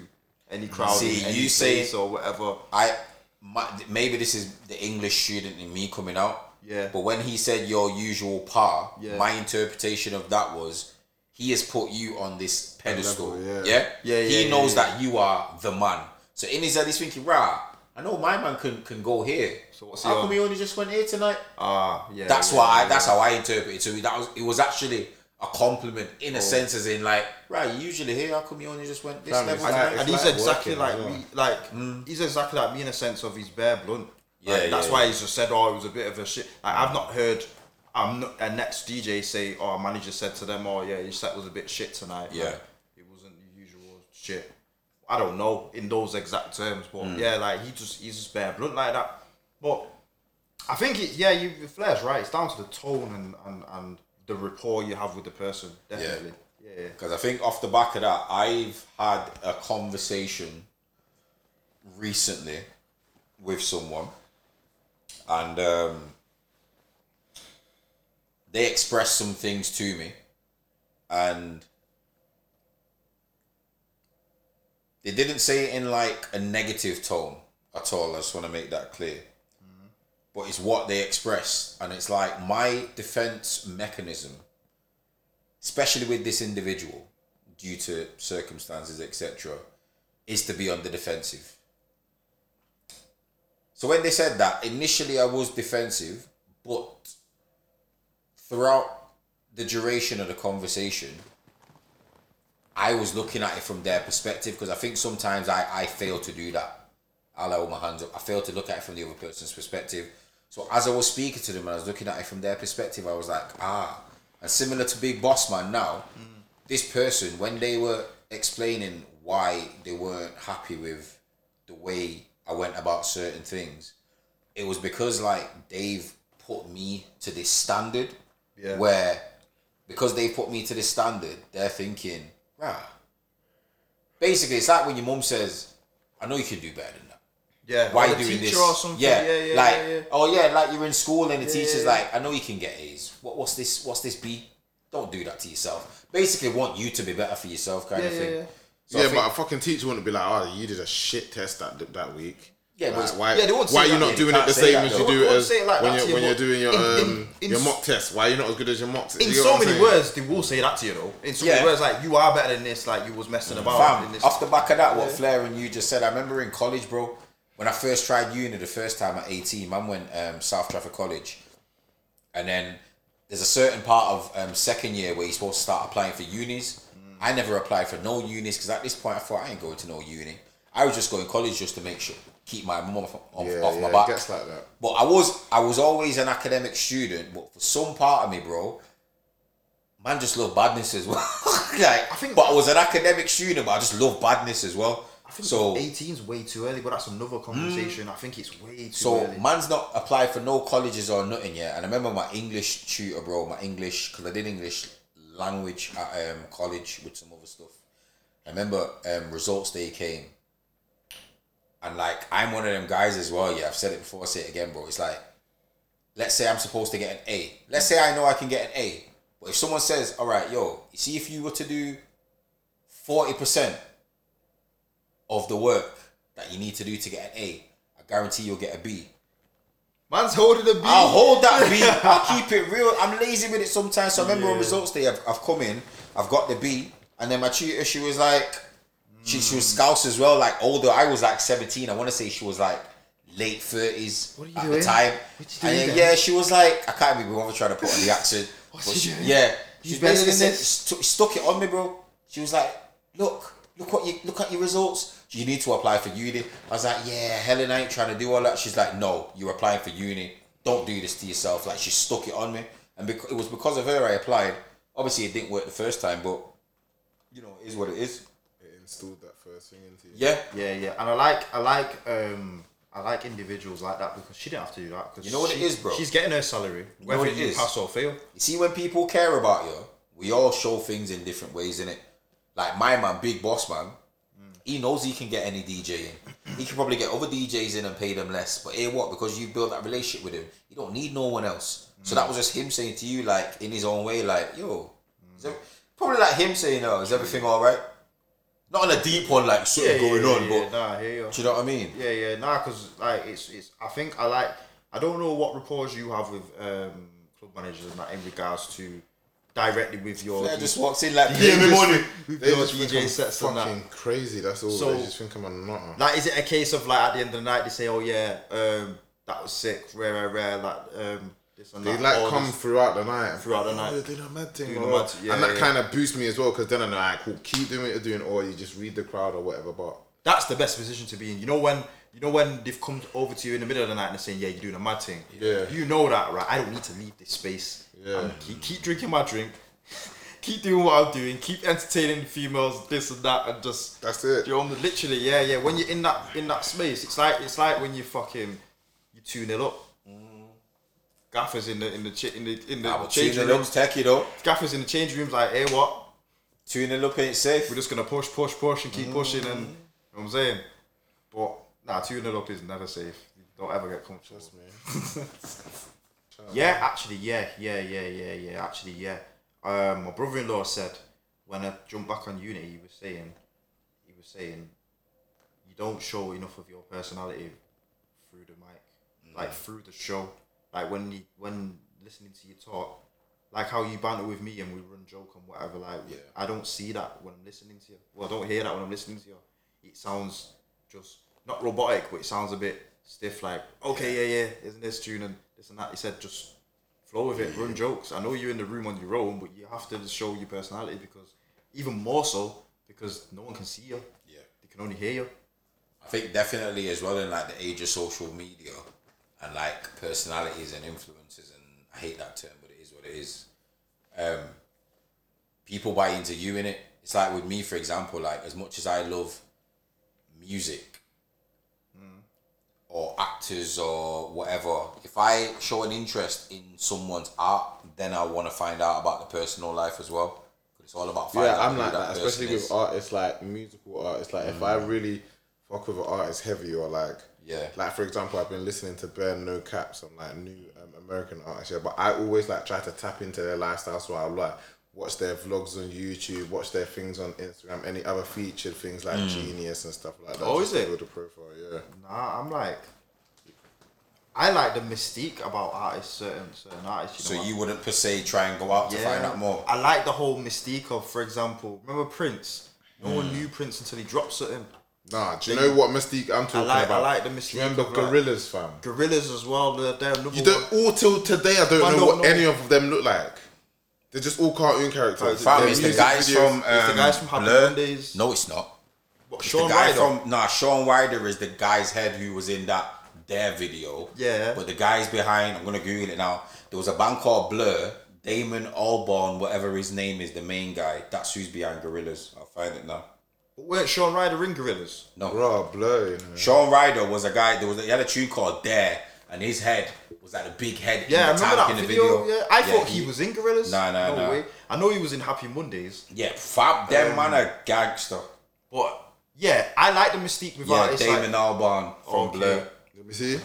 any crowd. See, any you say- or whatever. I my, maybe this is the English student in me coming out. Yeah. But when he said your usual par, Yeah. my interpretation of that was he has put you on this pedestal. level, yeah. yeah. Yeah, He yeah, knows yeah, that you are the man. So in his head, he's thinking, "Rah, I know my man can can go here. So what's how your- come he only just went here tonight?" Ah, yeah. That's yeah, why I, yeah, that's yeah. how I interpret it. So that was it was actually a compliment in a Oh. sense, as in like, right, you usually here. How come you only just went this Fam, level? tonight?" like- and it's he's exactly like as well. me. Like he's exactly like me in a sense of he's bare blunt. Yeah, Like, yeah, that's yeah. why he's just said, "Oh, it was a bit of a shit." Like, I've not heard. I'm not a next DJ say, "Oh, manager said to them, oh yeah, your set was a bit shit tonight." Yeah. Like, it wasn't the usual shit. I don't know in those exact terms, but Mm. yeah, like he just he's just bare blunt like that. But I think it, yeah, you Flair's right. It's down to the tone and and, and the rapport you have with the person. Definitely. Yeah. yeah. Because I think off the back of that, I've had a conversation recently with someone, and um, they expressed some things to me, and they didn't say it in like a negative tone at all. I just want to make that clear. But it's what they express, and it's like my defense mechanism especially with this individual, due to circumstances, etc., is to be on the defensive. So when they said that, initially I was defensive, but throughout the duration of the conversation, I was looking at it from their perspective because I think sometimes I, I fail to do that. I'll hold my hands up. I fail to look at it from the other person's perspective. So as I was speaking to them and I was looking at it from their perspective, I was like, ah. And similar to Big Boss Man now, this person, when they were explaining why they weren't happy with the way I went about certain things, it was because like they've put me to this standard Yeah. where because they put me to this standard, they're thinking, right. Basically, it's like when your mum says, I know you can do better than that. Yeah. Why are you the doing this? or something. Yeah, Yeah, yeah, like yeah, yeah. oh yeah, like you're in school and the teacher's yeah. like, I know you can get A's. What what's this? What's this B? Don't do that to yourself. Basically, want you to be better for yourself, kind of thing. yeah, yeah. So yeah, think- but a fucking teacher wouldn't be like, "Oh, you did a shit test that that week." Yeah, Like, why? Yeah, they won't why are you not doing it the same that, as you do it as like when you're to you, when you're doing your in- in- um in your mock test? Why are you not as good as your mock test? In You so many words, they will say that to you though. In so Yeah. many words, like you are better than this, like you was messing about. Fam, in this. off the back of that, what Flair and you just said, I remember in college, bro, when I first tried uni the first time at 18, man went um, South Trafford College. And then there's a certain part of um, second year where you're supposed to start applying for unis. I never applied for no unis because at this point I thought I ain't going to no uni. I was just going college just to make sure, keep my mum off, off, Yeah, off yeah, my it back. gets like that. But I was I was always an academic student, but for some part of me, bro, man just love badness as well. like I think- but I was an academic student, but I just love badness as well. I think so 18 is way too early, but that's another conversation. I think it's way too so early. man's not applied for no colleges or nothing yet. And I remember my English tutor, bro, my English because I did English language at um, college with some other stuff. I remember um, results day came, and like I'm one of them guys as well. Yeah, I've said it before. I say it again, bro. It's like, let's say I'm supposed to get an A. Let's say I know I can get an A, but if someone says, "All right, yo, see, if you were to do forty percent of the work that you need to do to get an A, I guarantee you'll get a B." Man's holding a B. I'll hold that B. I'll keep it real. I'm lazy with it sometimes. So I remember on results day, I've, I've come in, I've got the B, and then my tutor, she was like, she, she was scouse as well, like older. I was like 17. I want to say she was like late 30s What are you at doing? the time. What you doing then? yeah, she was like, I can't even bother trying to put on the accent. What's she doing? Yeah. You She better basically than said, this? stuck it on me, bro. She was like, look, look what you look at your results. You need to apply for uni. I was like, yeah, Helen, I ain't trying to do all that. She's like, no, you're applying for uni. Don't do this to yourself. Like she stuck it on me, and bec- it was because of her I applied. Obviously, it didn't work the first time, but you know, it is what it is. It installed that first thing into you. Yeah, Yeah, yeah, and I like, I like, um, I like individuals like that because she didn't have to do that. Cause You know what it she- is, bro? She's getting her salary, know whether what it you is? pass or fail. You see, when people care about you, we all show things in different ways, innit? Like my man, Big Boss Man, he knows he can get any DJ in. he can probably get other DJs in and pay them less. But here, what? Because you built that relationship with him, you don't need no one else. So that was just him saying to you, like in his own way, like, "Yo," is there- probably like him saying, "Oh, is everything all right?" Not on a deep one, like something going on, yeah, but nah, I hear you. do you know what I mean? Yeah, yeah, nah, because like it's it's. I think I like. I don't know what rapport you have with um, club managers and that in regards to directly with your. Yeah, just walks in like, Yeah, "Pay me just- money." with They your just DJ sets and that. fucking crazy. That's all. So- they just think I'm a nutter. Like, is it a case of like at the end of the night they say, "Oh yeah, um, that was sick, rare, rare, rare," like um, They like come this- throughout the night. Throughout the night, Oh. You're doing a mad thing. Doing mad- yeah, and that yeah. kind of boosts me as well because then I'm like, cool, keep doing what you're doing, or you just read the crowd or whatever. But That's the best position to be in. You know when you know when they've come over to you in the middle of the night and they're saying, "Yeah, you're doing a mad thing." Yeah. You know that, right? I don't need to leave this space. Yeah. Um, keep keep drinking my drink. keep doing what I'm doing. Keep entertaining females, this and that, and just That's it. You know, literally, yeah, yeah. When you're in that in that space, it's like it's like when you fucking you two nil up. Gaffers in the in the in the in the change tuning rooms. techie though. Gaffers in the change rooms like, hey, what? Tuning up ain't safe. We're just gonna push, push, push, and keep pushing, and you know what I'm saying. But nah, nil up is never safe. You don't ever get comfortable. Yeah, actually, yeah, yeah, yeah, yeah, yeah. Actually, yeah. Um, my brother-in-law said when I jumped back on Unity, he was saying, he was saying, you don't show enough of your personality through the mic, like through the show, like when you when listening to you talk, like how you banter with me and we run joke and whatever. Like, Yeah. I don't see that when I'm listening to you. Well, I don't hear that when I'm listening to you. It sounds just not robotic, but it sounds a bit stiff. Like, okay, yeah, yeah, isn't this tune and this and that? He said, just flow with it, run jokes. I know you're in the room on your own, but you have to show your personality because even more so because no one can see you. Yeah. They can only hear you. I think definitely as well in like the age of social media and like personalities and influences and I hate that term but it is what it is. Um people buy into you in it. It's like with me for example, like as much as I love music or actors or whatever, if I show an interest in someone's art, then I want to find out about the personal life as well. It's all about finding yeah, I'm like that that, especially is. with artists like musical artists. Like if I really fuck with an artist heavy or like Yeah. like for example, I've been listening to Burn No Cap, some like new um, American artists. Yeah, but I always like try to tap into their lifestyle, so I like watch their vlogs on YouTube, watch their things on Instagram, any other featured things like Genius and stuff like that. Oh, just is to it? build a profile, yeah. Nah, I'm like, I like the mystique about artists, certain certain artists. So You know, you wouldn't per se try and go out to find out more. I like the whole mystique of, for example, remember Prince? No one knew Prince until he dropped something. Nah, do you know what mystique I'm talking like- I like the mystique remember of, like- Gorillaz, fam? Gorillaz as well. They're, they're You don't one. all till today. I don't know don't what know. any of them look like. They're just all cartoon characters. Fam, Their it's the guys videos- from um, It's the guys from Happy Blur. Mondays. No, it's not. What, It's Shaun the guy Ryder. from nah. Shaun Ryder is the guy's head who was in that Dare video. Yeah. But the guys behind, I'm gonna Google it now. There was a band called Blur. Damon Albarn, whatever his name is, the main guy. That's who's behind Gorillaz. I'll find it now. Weren't Shaun Ryder in Gorillaz? No. Raw blur. Shaun Ryder was a guy. There was a, he had a tune called Dare, and his head was like a big head. Yeah, I in the remember that in the video. video. Yeah, I thought he, was in Gorillaz. Nah, nah, no nah. way. I know he was in Happy Mondays, Yeah, fab. Them um, man a gangster. but yeah, I like the mystique with Yeah, artists. Damon like, Albarn from Okay. Blur. Let me see.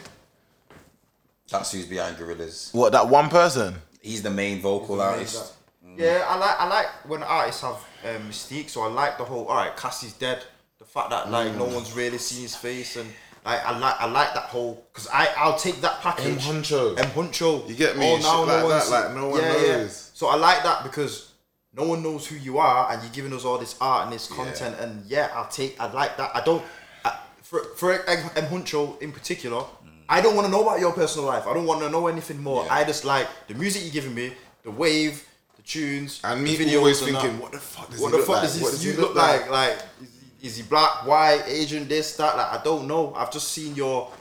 That's who's behind Gorillaz. What that one person? He's the main vocal artist. Yeah, I like I like when artists have um, mystique. So I like the whole. All right, Cassie's dead. The fact that like Mm. no one's really seen his face and. Like, I like I like that whole because I I'll take that package. M. Huncho. M Huncho. You get me? Oh, Shit now like no one's that, like, no one knows. Yeah. So I like that because no one knows who you are, and you're giving us all this art and this content. And yeah, I'll take. I like that. I don't. I, for for M M Huncho in particular, I don't want to know about your personal life. I don't want to know anything more. Yeah. I just like the music you're giving me, the wave, the tunes, And me always thinking, what the fuck does What he the look fuck like? does What this does he look like? Like, is he, is he black, white, Asian, this, that? Like, I don't know. I've just seen your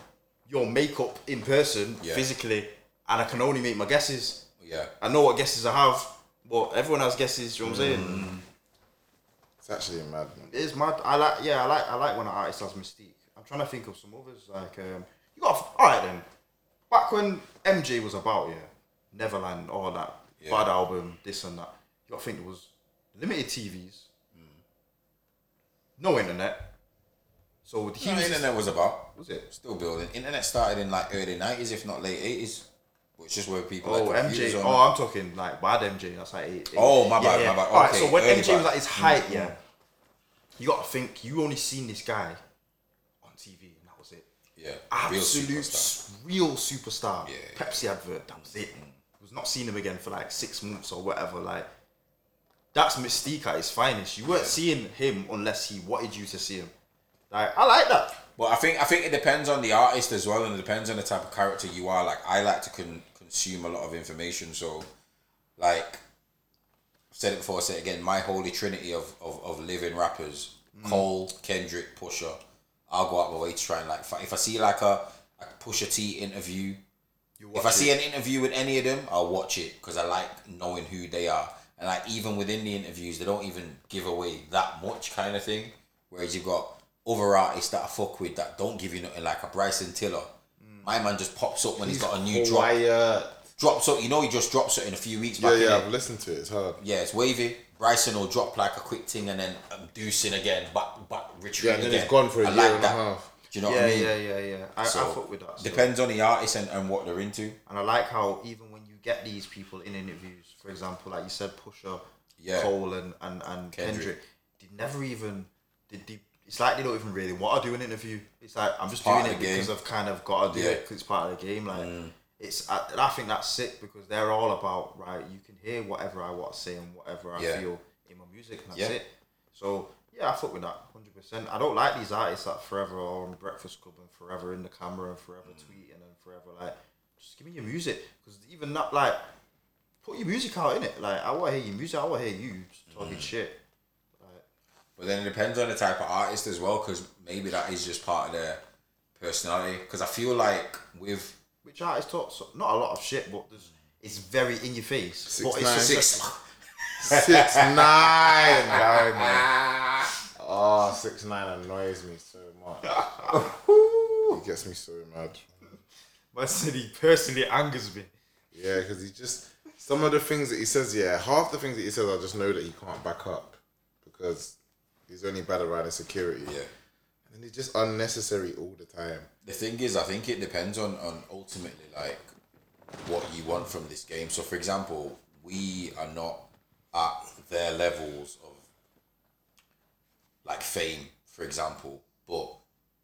your makeup in person, Yeah. physically, and I can only make my guesses. Yeah. I know what guesses I have, but everyone has guesses. You know what I'm saying? It's actually mad, man. It is mad. I like, yeah, I like, I like when an artist has mystique. I'm trying to think of some others. Like, um, you got all right then. Back when MJ was about, yeah, Neverland, all that, Yeah. bad album, this and that. You got to think there was limited TVs, Mm. no internet, So he No, was internet was about. was it? Still building. Internet started in like early nineties, if not late eighties. Which is where people. Oh, like MJ. on. Oh, I'm talking like bad MJ. That's like eight. eight. Oh, my bad, my bad. All right, so when MJ bad. was at his height, yeah, you got to think you only seen this guy on TV, and that was it. yeah, real Absolute superstar. real superstar. Yeah. Pepsi advert. That was it. Was not seeing him again for like six months or whatever. Like that's mystique at his finest. You weren't seeing him unless he wanted you to see him. Like I like that. But I think I think it depends on the artist as well, and it depends on the type of character you are. Like I like to con- consume a lot of information, so like I've said it before, I say it again. My holy trinity of of, of living rappers: mm. Cole, Kendrick, Pusha. I'll go out my way to try and like if I see like a, a Pusha T interview. If I see an interview with any of them, I'll watch it because I like knowing who they are. And like even within the interviews, they don't even give away that much kind of thing. Whereas you've got other artists that I fuck with that don't give you nothing, like a Bryson Tiller. My man just pops up when he's got a new drop. Quiet. Drops up, you know, he just drops it in a few weeks Yeah, back. yeah. I've listened to it. It's hard. yeah, it's wavy. Bryson will drop like a quick thing and then um, deucing again, but but Yeah, and then again. it's gone for a I year like and a half. Do you know yeah, what I mean? yeah, yeah, yeah. I, So, I fuck with that. so. Depends on the artist and, and what they're into. And I like how even when you get these people in interviews, for example, like you said, Pusha, Yeah. Cole, and and, and Kendrick. Kendrick, they never even did. They, it's like they don't even really want to do an interview. It's like I'm just Part doing it because. I've kind of got to do Yeah. Mm. it because it's part of the game. Like it's, I, I think that's sick because they're all about right. You can hear whatever I want to say and whatever I Yeah. feel in my music, and that's Yeah. it. So yeah, I fuck with that hundred percent. I don't like these artists that forever are on Breakfast Club and forever in the camera and forever Mm. tweeting and forever like just give me your music because even not like put your music out in it. Like I want to hear your music. I want to hear you just Mm. talking shit. But then it depends on the type of artist as well, because maybe that is just part of their personality. Because I feel like with Which artist talks not a lot of shit, but there's, it's very in your face. Six but it's nine. just six, Six nine. Darren, man. Oh, six nine annoys me so much. he gets me so mad. Man said he personally angers me. Yeah, because he just some of the things that he says. Yeah, half the things that he says, I just know that he can't back up because he's only bad around insecurity. yeah. and it's just unnecessary all the time. The thing is, I think it depends on on ultimately like what you want from this game. So, for example, we are not at their levels of like fame, for example, but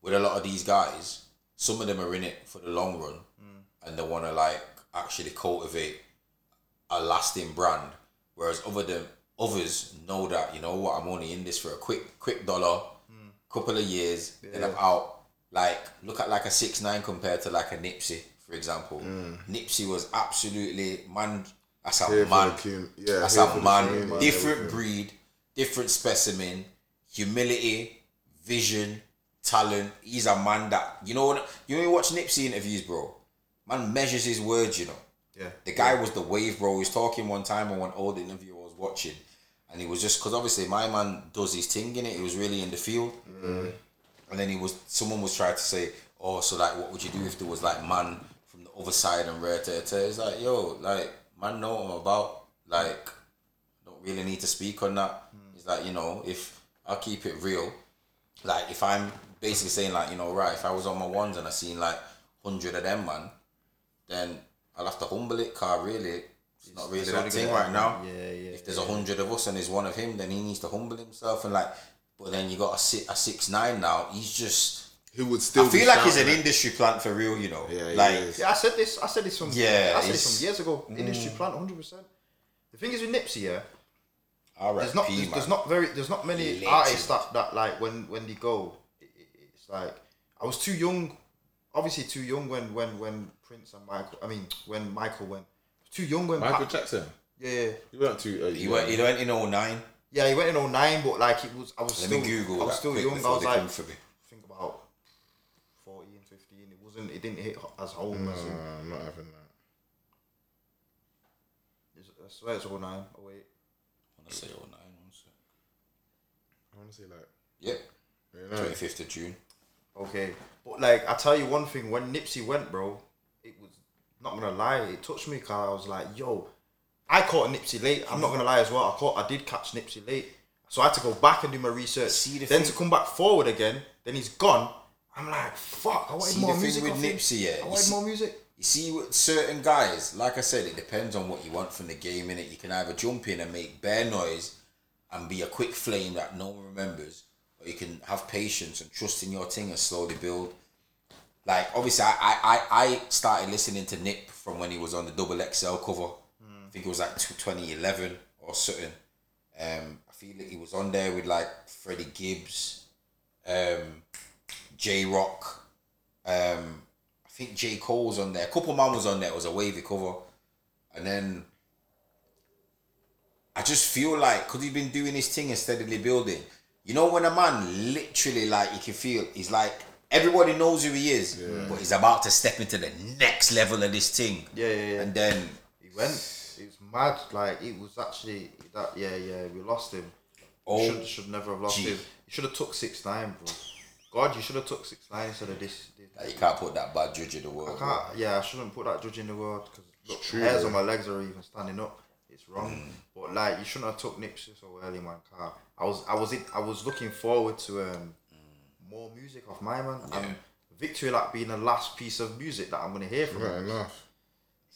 with a lot of these guys, some of them are in it for the long run, mm. and they want to like actually cultivate a lasting brand. Whereas other than others know that you know what I'm only in this for a quick quick dollar, mm. couple of years, then I'm out. Like look at like a six nine compared to like a Nipsey, for example. Mm. Nipsey was absolutely man. That's a Here man. yeah, That's a man. community, different breed, different specimen, humility, vision, talent. He's a man that you know. what You know, you watch Nipsey interviews, bro. Man measures his words. You know. Yeah. The guy was the wave, bro. He was talking one time on one old interview I was watching, and he was just because obviously my man does his thing in it. He was really in the field, and then he was someone was trying to say, oh, so like, what would you do if there was like man from the other side and rare? It's like, yo, like man, know what I'm about. Like, don't really need to speak on that. It's like you know, if I keep it real, like if I'm basically saying like you know, right, if I was on my ones and I seen like hundred of them, man, then I'll have to humble it, car really. It's not really it's that thing right now. Yeah, yeah, If there's a hundred of us and there's one of him, then he needs to humble himself and like. But then you got a six, a six nine now. He's just. He would still. I feel be like he's an shouting at- industry plant for real, you know. Yeah, like. Yeah, I said this. I said this from Yeah, I said this it's- some years ago. Industry plant, hundred percent. The thing is with Nipsey, yeah, R.I.P. there's not there's, there's not very there's not many Legend. artists that, that like when when they go it, it- it's like I was too young obviously too young when when when Prince and Michael I mean when Michael went too young when Michael Pa- Jackson. yeah yeah He went too. Uh, He went. He went in 09. yeah he went in 09 but like it was I was Let still me Google I was still quick young I before was they like come for me. I think about 14 15 it wasn't it didn't hit as home No, as it, I'm not having that. I swear it's all 09 oh wait I want to say all 09. One sec. I want to say like. Yep. 25th of June. Okay, but like I tell you one thing, when Nipsey went, bro, it was not gonna lie, it touched me because I was like, yo, I caught Nipsey late. I'm not gonna lie as well. I caught, I did catch Nipsey late. So I had to go back and do my research. See the then thing- to come back forward again, then he's gone. I'm like, fuck, I wanted See, more the thing music. with. Nipsey, yeah, I wanted see- more music. You see, with certain guys, like I said, it depends on what you want from the game. In it, you can either jump in and make bare noise and be a quick flame that no one remembers, or you can have patience and trust in your thing and slowly build. Like obviously, I I, I I started listening to Nip from when he was on the Double XL cover. I think it was like 2011 or something. Um, I feel like he was on there with like Freddie Gibbs, um, Jay Rock. Um, I think J Cole's on there. A couple man was on there. It was a wavy cover, and then I just feel like because he's been doing his thing and steadily building. You know when a man literally like you can feel he's like everybody knows who he is, but he's about to step into the next level of this thing. Yeah, yeah, yeah. And then He went. It was mad. Like it was actually that. Yeah, yeah. We lost him. Oh, should should never have lost gee. him. He should have took six nine, bro. God, you should have took six nine instead of this. this. like, you can't put that bad judge in the world. I can't. Yeah, I shouldn't put that judge in the world because look, true, hairs though. on my legs are even standing up. It's wrong. Mm. But like, you shouldn't have took Nipsey so early, man. Car. I was, I was, in, I was looking forward to um, more music off my man. Yeah. And Victory Lap being the last piece of music that I'm gonna hear from Fair him. enough.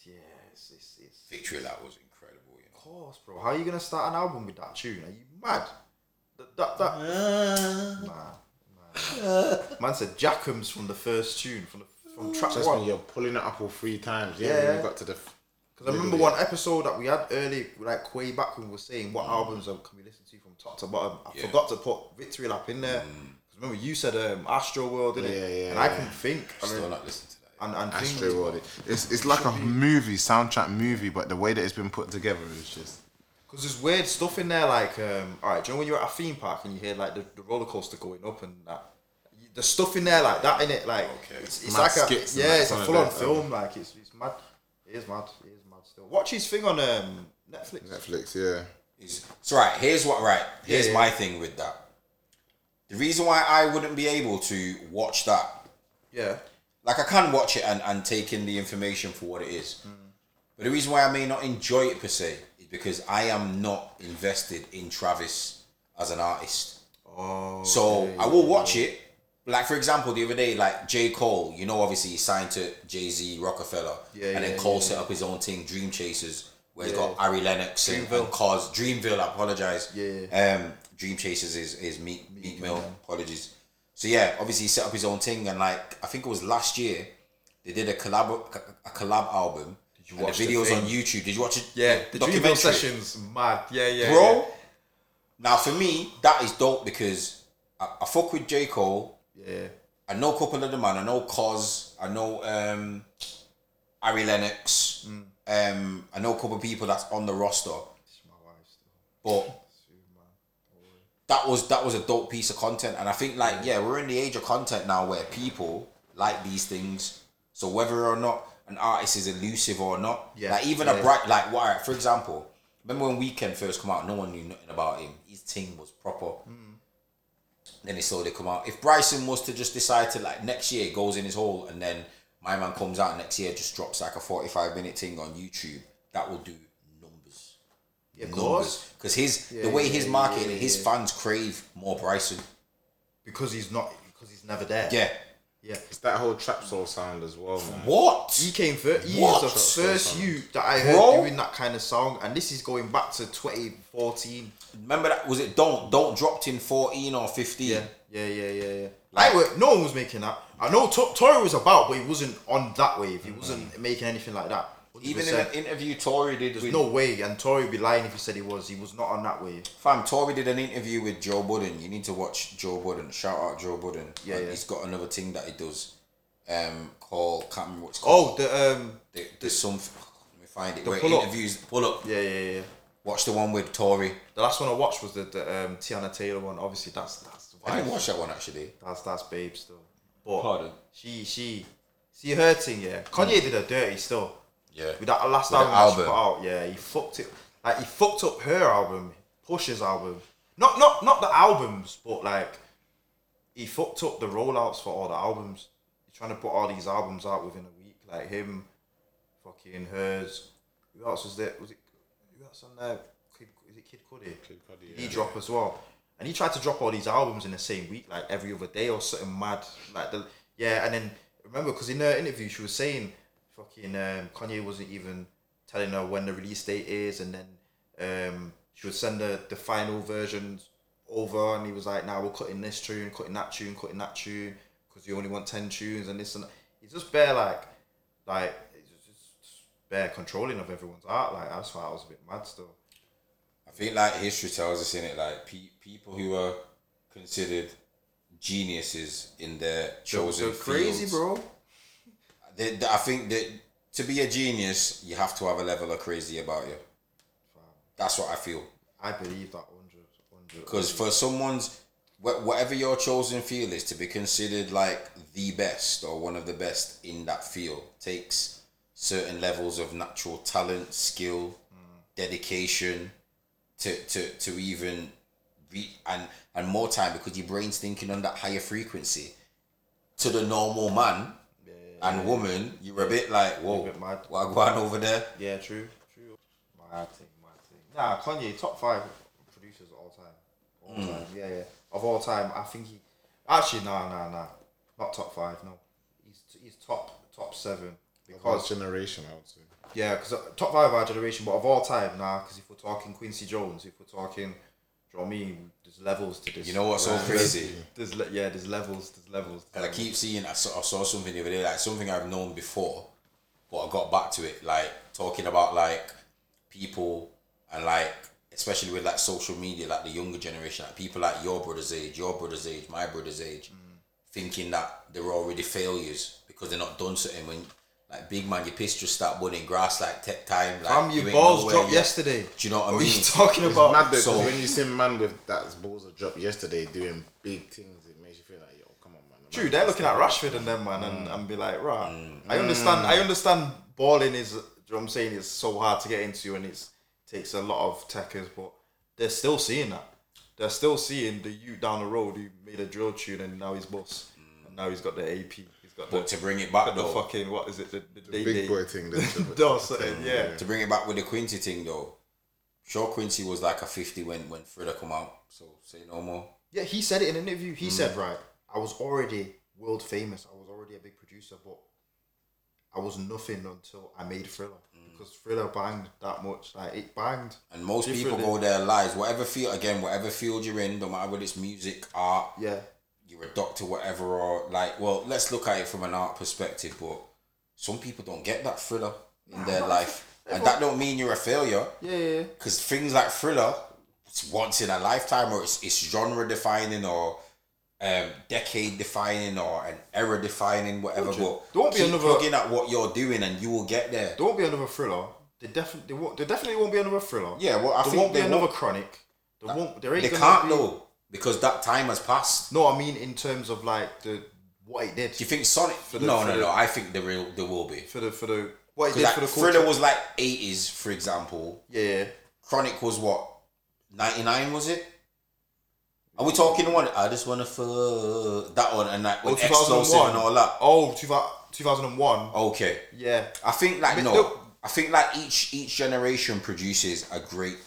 Yeah, it's, it's, it's Victory lap was incredible. You of course, bro. How are you gonna start an album with that tune? Are you mad? That, that, that know. nah, nah. Man said Jackham's from the first tune, from the from track Just one. when you're pulling it up all three times. Yeah, Yeah. when got to the. Because I remember one episode that we had early, like way back when we were saying what albums can we listen to from top to bottom. I Mm. Yeah. Mm. forgot to put Victory Lap in there. 'Cause remember you said um, Astro World, didn't it? Yeah, yeah, And I yeah. couldn't think. I Still not listening to that. and and Astro World. It's it's like a movie soundtrack movie, but the way that it's been put together is just. Because there's weird stuff in there, like, um, all right, do you know when you're at a theme park and you hear like the, the roller coaster going up and that? The stuff in there like that in it, like Okay. it's, it's like a yeah, it's a full on film. Like it's it's mad. It is mad. It is mad still. Watch his thing on um, Netflix. Netflix, yeah. It's, it's right. Here's what. Right. Here's Yeah, yeah. my thing with that. The reason why I wouldn't be able to watch that, Yeah, like I can watch it and, and take in the information for what it is, but the reason why I may not enjoy it per se because I am not invested in Travis as an artist. Oh, So okay, I will watch it. Like for example, the other day, like J Cole, you know, obviously he signed to Jay Z, Rockefeller, Yeah, and then Cole yeah, set up his own thing, Dream Chasers, where he's Yeah. got Ari Lennox and, Dreamville. and Cause Dreamville. I apologize. Yeah, Um, Dream Chasers is is Meek Meek Mill. Mill. Apologies. So yeah, obviously he set up his own thing, and like I think it was last year, they did a collab a collab album. Did you watch the the videos thing? on YouTube? Did you watch it? Yeah, the documentary? sessions, mad. Yeah, yeah, bro. yeah. Now for me, that is dope because I, I fuck with J Cole. Yeah, I know a couple of the man. I know Cozz. I know um, Ari Lennox. Mm. Um, I know a couple of people that's on the roster. it's my wife. But that was that was a dope piece of content, and I think like yeah, we're in the age of content now where people like these things. So whether or not an artist is elusive or not, Yeah, like even yeah. a bright like why for example, remember when Weeknd first come out, no one knew nothing about him. His team was proper. Mm. Then it slowly come out. If Bryson was to just decide to like next year goes in his hole, and then my man comes out next year just drops like a forty five minute thing on YouTube, that will do numbers Yeah, of course. because his Yeah, the way his marketing, his fans crave more Bryson. Because he's not. Because he's never there. Yeah. Yeah. It's that whole trap soul sound as well, man. What? He came first. He What? was the first youth that I heard Bro? doing that kind of song, and this is going back to 2014. Remember that? Was it don't don't dropped in fourteen or fifteen? Yeah, yeah, yeah, yeah, yeah. Like- I were, no one was making that. I know T- Tory was about, but he wasn't on that wave. He wasn't mm. making anything like that. Even in 100%. an interview Tory did There's with no way, and Tory would be lying if he said he was. He was not on that wave. fam. Tory did an interview with Joe Budden. You need to watch Joe Budden. Shout out Joe Budden. Yeah, yeah. He's got another thing that he does. Um, called can't remember what it's called. Oh, the um, There- there's some. Let me find it. The pull up. pull up. yeah, yeah, yeah. Watch the one with Tory. The last one I watched was the, the um, Teyana Taylor one. Obviously, that's that's the I didn't watch that one actually. That's that's babe still. But Pardon? she she see her thing. Yeah, Kanye did her dirty still. Yeah. With that last With album, album. put out, yeah, he fucked it. Like he fucked up her album, Push's album. Not not not the albums, but like he fucked up the rollouts for all the albums. He's trying to put all these albums out within a week, like him, fucking hers. Who else was there? Was it who else on there? Kid, is it Kid Cudi. he dropped as well, and he tried to drop all these albums in the same week, like every other day or something mad. Like the yeah, and then remember because in her interview she was saying fucking um, Kanye wasn't even telling her when the release date is, and then um, she would send her the final versions over, and he was like, "Now nah, we're cutting this tune, cutting that tune, cutting that tune, because you only want ten tunes and this and." That. He's just bare like, like just bare controlling of everyone's art. Like that's why I was a bit mad still. I think like history tells us in it like pe- people who are considered geniuses in their chosen so, so crazy, bro. They, they, I think that to be a genius, you have to have a level of crazy about you. That's what I feel. I believe that Because for someone's whatever your chosen field is to be considered like the best or one of the best in that field takes certain levels of natural talent, skill, mm. dedication to, to, to even be and and more time because your brain's thinking on that higher frequency. To the normal man and yeah. woman, you were a bit like, whoa, bit mad. what going over there? Yeah, true, true. My thing, my thing. Nah, Kanye, top five producers of all time. All mm. time, yeah, yeah. Of all time, I think he. Actually, nah, nah, nah. Not top five, no. He's he's top top seven because generation, I would say. Yeah, because uh, top five of our generation, but of all time, nah. Because if we're talking Quincy Jones, if we're talking, do you I mean? There's levels to this. You know what's so crazy? There's le- yeah, there's levels, there's levels. And I keep seeing, I saw, I saw something the other day, like something I've known before, but I got back to it, like talking about like people and like especially with like social media, like the younger generation, like people like your brother's age, your brother's age, my brother's age, mm. thinking that they're already failures because they're not done something when like big man, your piss just start burning grass like tech time. Like Fam, your balls dropped yet. yesterday. Do you know what, what I mean? What are you talking about? Mad though, so when you see a man with that balls that dropped yesterday doing big things, it makes you feel like yo, come on, man. True, they're looking at Rashford and them man, mm. and, and be like, right. Mm. I understand. I understand. Balling is, you know what I'm saying, is so hard to get into, and it takes a lot of techers, but they're still seeing that. They're still seeing the you down the road who made a drill tune and now he's boss, mm. and now he's got the AP got but the, to bring it back though, the fucking what is it? The, the, the big boy thing. The, yeah. yeah. To bring it back with the Quincy thing though, sure Quincy was like a fifty when when Thriller come out. So say no more. Yeah, he said it in an interview. He mm. said right, I was already world famous. I was already a big producer, but I was nothing until I made Thriller mm. because Thriller banged that much. Like it banged. And most people go their lives, whatever field again, whatever field you're in, no matter whether it's music, art, yeah, you're a doctor, whatever, or like, well, let's look at it from an art perspective. But some people don't get that thriller in nah, their life, and that don't mean you're a failure. Yeah, Because things like thriller, it's once in a lifetime, or it's, it's genre defining, or um, decade defining, or an era defining, whatever. But don't be keep another looking at what you're doing, and you will get there. Don't be another thriller. There definitely, there definitely won't be another thriller. Yeah, well, I there think won't be another chronic. There won't. There ain't. They can't be... though because that time has passed. No, I mean in terms of like the what it did. Do you think Sonic? For the, no, no, the, no. I think there will there will be for the for the what it did like, for the Thriller was like eighties, for example. Yeah. Chronic was what ninety nine was it? Are we talking one? I just wanna fuck that one and that oh, 2001 and all that. Oh, 2001. Okay. Yeah. I think like no, I think like each each generation produces a great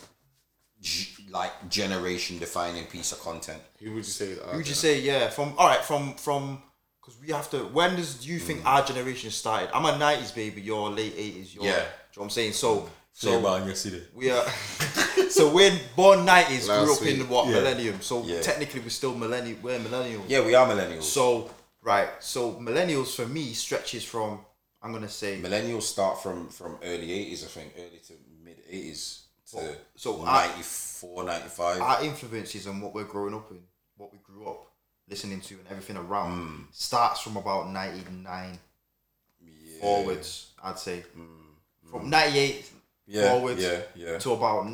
like generation defining piece of content. Who would you say? Who would you say? Yeah, from all right, from from because we have to. When does you think mm. our generation started? I'm a '90s baby. You're late '80s. You're, yeah. You know what I'm saying? So. So we are, so we're born nineties, grew up week. in what yeah. millennium. So yeah. technically, we're still millennial. We're millennials. Yeah, we are millennials. So right, so millennials for me stretches from I'm gonna say millennials start from from early eighties, I think, early to mid eighties to so 94, 95. Our influences and what we're growing up in, what we grew up listening to and everything around mm. starts from about 99 yeah. forwards, I'd say. Mm. From 98 yeah, forwards yeah, yeah. to about,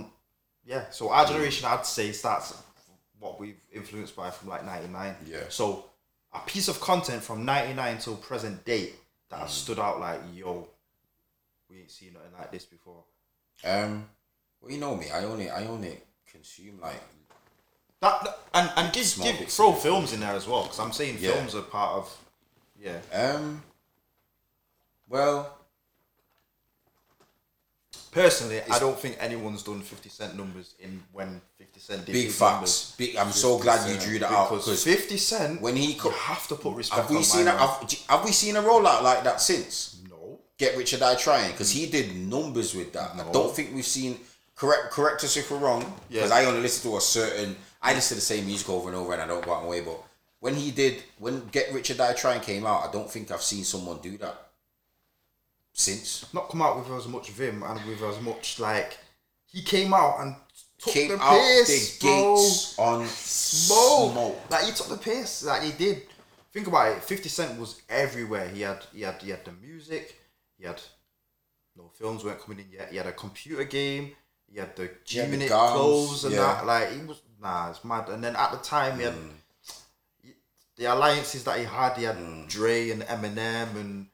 yeah. So our generation, I'd say, starts what we've influenced by from like 99. Yeah. So a piece of content from 99 till present date that mm. stood out like, yo, we ain't seen nothing like this before. Um, well, you know me. I only I only consume like that, that and and give give throw films in there as well because I'm saying yeah. films are part of yeah. Um. Well, personally, I don't think anyone's done 50 Cent numbers in when 50 Cent did Big his facts. Big. I'm so glad you drew that out Because because 50 Cent, when he you have to put respect have we on seen my a, have, have we seen a rollout like that since? No. Get Rich or Die Trying because he did numbers with that. I don't think we've seen. Correct, correct us if we're wrong. Because Yeah. I only listen to a certain. I listen to the same music over and over, and I don't go out my way. But when he did, when Get Rich or Die Trying came out, I don't think I've seen someone do that since. Not come out with as much vim and with as much like he came out and took Came the out piss, the bro. gates on Smoke. smoke. Like he took the piss. Like he did. Think about it. Fifty Cent was everywhere. He had he had he had the music. He had no films weren't coming in yet. He had a computer game. He had the G had the minute clothes and yeah. that. Like he was nah, it's mad. And then at the time he had mm. the alliances that he had. He had mm. Dre and Eminem and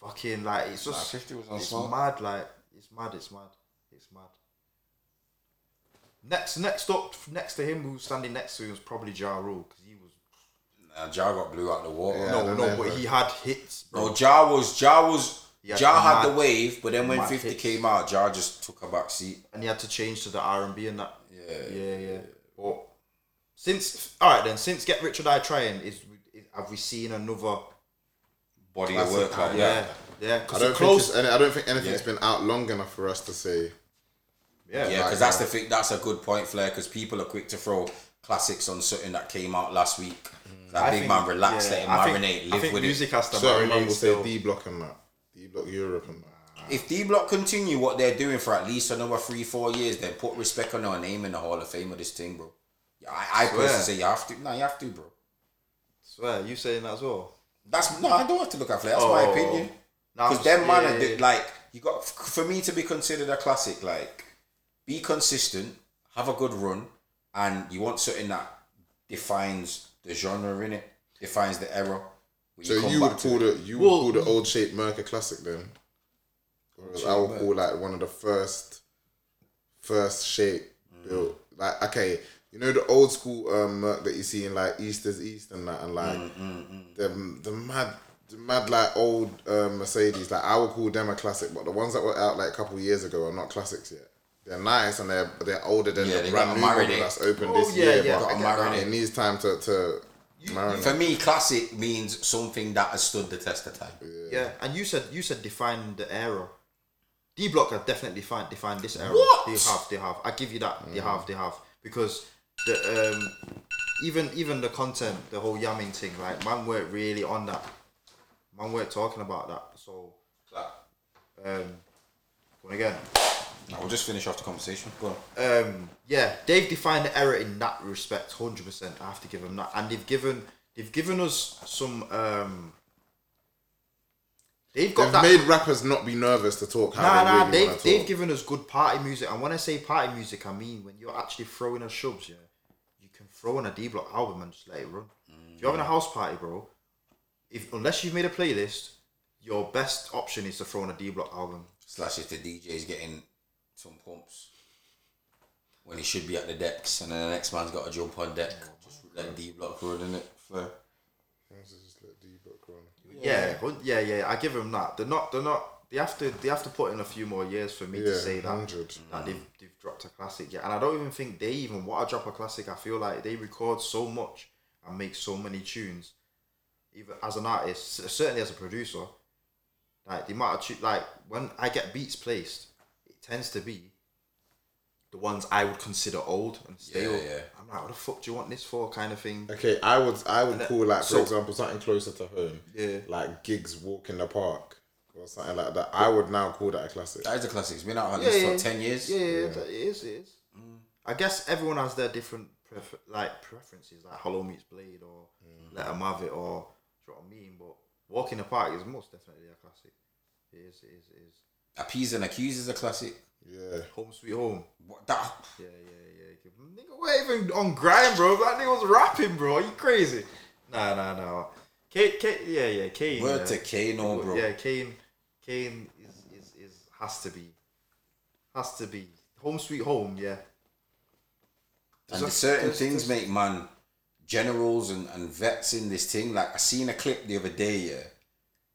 fucking like it's just 50 was on it's smoke. mad. Like it's mad. It's mad. It's mad. Next, next up, next to him, who's standing next to him was probably Ja Rule because he was Nah, Ja got blew out the water. Yeah. No, no, know, but bro. he had hits, bro. No, Ja was Ja was Ja had mad- the wave, but then when Fifty hits. came out, Ja just took a back seat. and he had to change to the R and B and that. Yeah. yeah, yeah. But since all right, then since Get Rich or Die Trying is, is have we seen another? Body of work like. Yeah, that. yeah. I Because don't close. it's, and I don't think anything's Yeah. been out long enough for us to say. Yeah, Yeah, like, because that's the thing. That's a good point, Flair. Because people are quick to throw classics on something that came out last week. Mm. That I big think- man, relax, yeah, let him I think- marinate, I live think with music it. has to Certain man marinate will say still. D Block and that. D Block Europe and. Uh, if D Block continue what they're doing for at least another three, four years, then put respect on our name in the Hall of Fame of this thing, bro. Yeah, I, I Swear. personally say you have to. No, you have to, bro. Swear, you saying that as well? That's no, I don't have to look at Flair. That's my Oh. opinion. Nah, Because them man, yeah, are yeah. like you got for me to be considered a classic. Like, be consistent, have a good run, and you want something that defines the genre in it, defines the era. When So come you would call it. the you Well- would call the old shape Merc a classic then? Whereas I would call like one of the first first shape Mm. built like okay, you know the old school um Merc that you see in like Easter's East and that and like Mm, the the mad the mad like old um, Mercedes like I would call them a classic, but the ones that were out like a couple years ago are not classics yet. They're nice and they're they're older than Yeah, the brand new model marinate. that's open Oh, this yeah, year. yeah, but I get that. it needs time to to marinate. For me, classic means something that has stood the test of time. Yeah, and you said you said define the era. D Block have definitely defined defined this era. What? They have, they have. I give you that. They have, they have. Because the um even even the content, the whole yamming thing, like man weren't really on that. Man weren't talking about that. So um going again. I'll just finish off the conversation. Go on. um, yeah, they've defined the error in that respect, hundred percent. I have to give them that, and they've given they've given us some. Um, they've got They've that. made rappers not be nervous to talk how nah, they nah, really they've want they've given us good party music, and when I say party music, I mean when you're actually throwing a shubs, yeah, you can throw in a D Block album and just let it run. If you're having a house party, bro, if unless you've made a playlist, your best option is to throw in a D Block album. Slash if the DJ's getting some pumps when he should be at the decks, and then the next man's got to jump on deck. Just let D block run in it. Flair. Just let D-Block run. Yeah, hun- yeah, yeah. I give him that. They're not. They're not. They have to. They have to put in a few more years for me to say that 100. that they've they've dropped a classic. Yeah, and I don't even think they even want to drop a classic. I feel like they record so much and make so many tunes. Even as an artist, certainly as a producer, like the amount of tu- like when I get beats placed, it tends to be the ones I would consider old and stale. Yeah, yeah. I'm like, what the fuck do you want this for? Kind of thing. Okay, I would I would And, uh, call like for example something closer to home. Yeah. Like Giggs walk in the park or something like that. I would now call that a classic. That is a classic. It's been out at Yeah, least yeah. for ten years. Yeah, yeah, that- it is. It is. I guess everyone has their different prefer- like preferences, like Hollow meets Blade or Let 'Em Have It, or do you know what I mean? But Walk in the Park is most definitely a classic. It is. It is. It is. Appease and Accuse is a classic. Yeah. Home Sweet Home. What that? Yeah, yeah, yeah. Nigga, we're even on grind, bro. That nigga was rapping, bro. Are you crazy? Nah, nah, nah. Kane, Kane, yeah, yeah, Kane. Word yeah. to Kano, bro. Yeah, Kane, Kane is, is, is has to be, has to be Home Sweet Home. Yeah. And a- certain there's- things there's- make man generals and, and vets in this thing. Like I seen a clip the other day, yeah,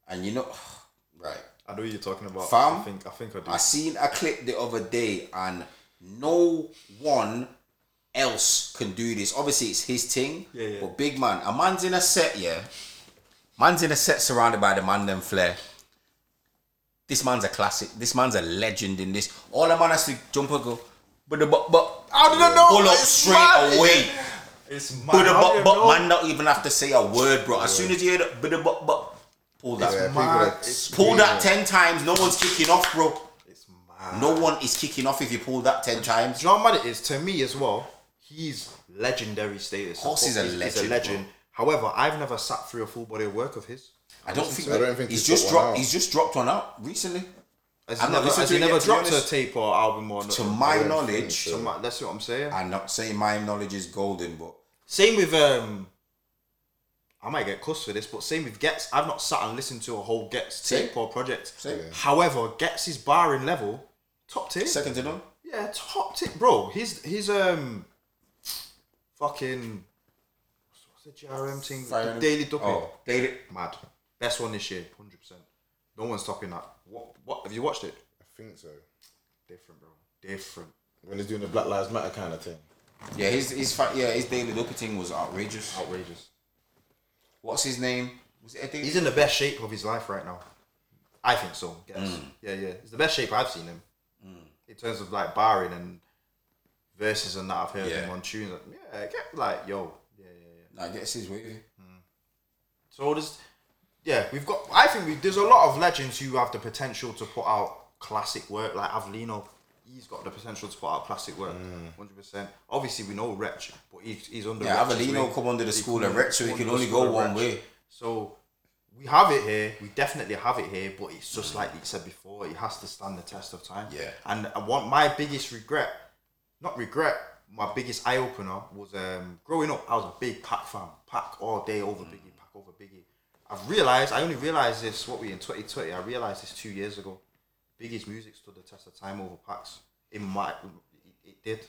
and you know, right. I know you're talking about. Fam, I think I think I do. I seen a clip the other day, and no one else can do this. Obviously, it's his thing. Yeah, yeah. But big man, a man's in a set, yeah. Man's in a set surrounded by the man them flair. This man's a classic. This man's a legend in this. All the man has to jump and go, but the but but How did I know? pull up straight mad. away. It's mad. But the How do but but man not even have to say a word, bro. As soon as you hear the but the but but pull that. Yeah, people mad. are It's Pull that ten times, no one's kicking off, bro. It's mad. No one is kicking off if you pull that ten times. Do you know how mad it is to me as well? He's legendary status. Of course he's a legend, legend. However, I've never sat through a full body of work of his. I don't think, I don't think he's he's just dropped. out. He's just dropped one out recently. Has I've he not never, listened has to he never yet, to a tape or album or To my knowledge, think so. So my- that's what I'm saying. I'm not saying my knowledge is golden, but Same with um. I might get cussed for this, but same with Ghetts. I've not sat and listened to a whole Ghetts Same. tape or project. Same. However, Ghetts' barring level top tier. second to none. Yeah, top tip, bro. His his um, fucking what's the GRM thing? The Daily Duppy. Oh, daily. Mad. Best one this year, hundred percent. No one's topping that. What? What? Have you watched it? I think so. Different, bro. Different. When he's doing the Black Lives Matter kind of thing. Yeah, his his fi- yeah his daily duppy thing was outrageous. Outrageous. What's his name? Was it a daily? He's in the best shape of his life right now. I think so. Yes. Mm. Yeah, yeah. It's the best shape I've seen him in terms of like barring and verses and that I've heard Yeah. him on tunes. Like, yeah, get like yo. Yeah, yeah, yeah. Nah, I guess he's wavy. So there's, yeah, we've got. I think we, there's a lot of legends who have the potential to put out classic work. Like Avelino, he's got the potential to put out classic work, mm. hundred percent. Obviously, we know Wretch, but he's, he's under. Yeah, Avelino come under the He school of Wretch, so he can only go one way. So we have it here. We definitely have it here, but it's just mm. like you said before. It has to stand the test of time. Yeah. And uh, I want my biggest regret, not regret, my biggest eye opener was um, growing up. I was a big Pac fan, Pac all day over mm. Biggie, Pac over Biggie. I've realized. I only realized this. What we in twenty twenty. I realized this two years ago. Biggie's music stood the test of time over Pac's. In my, it, did.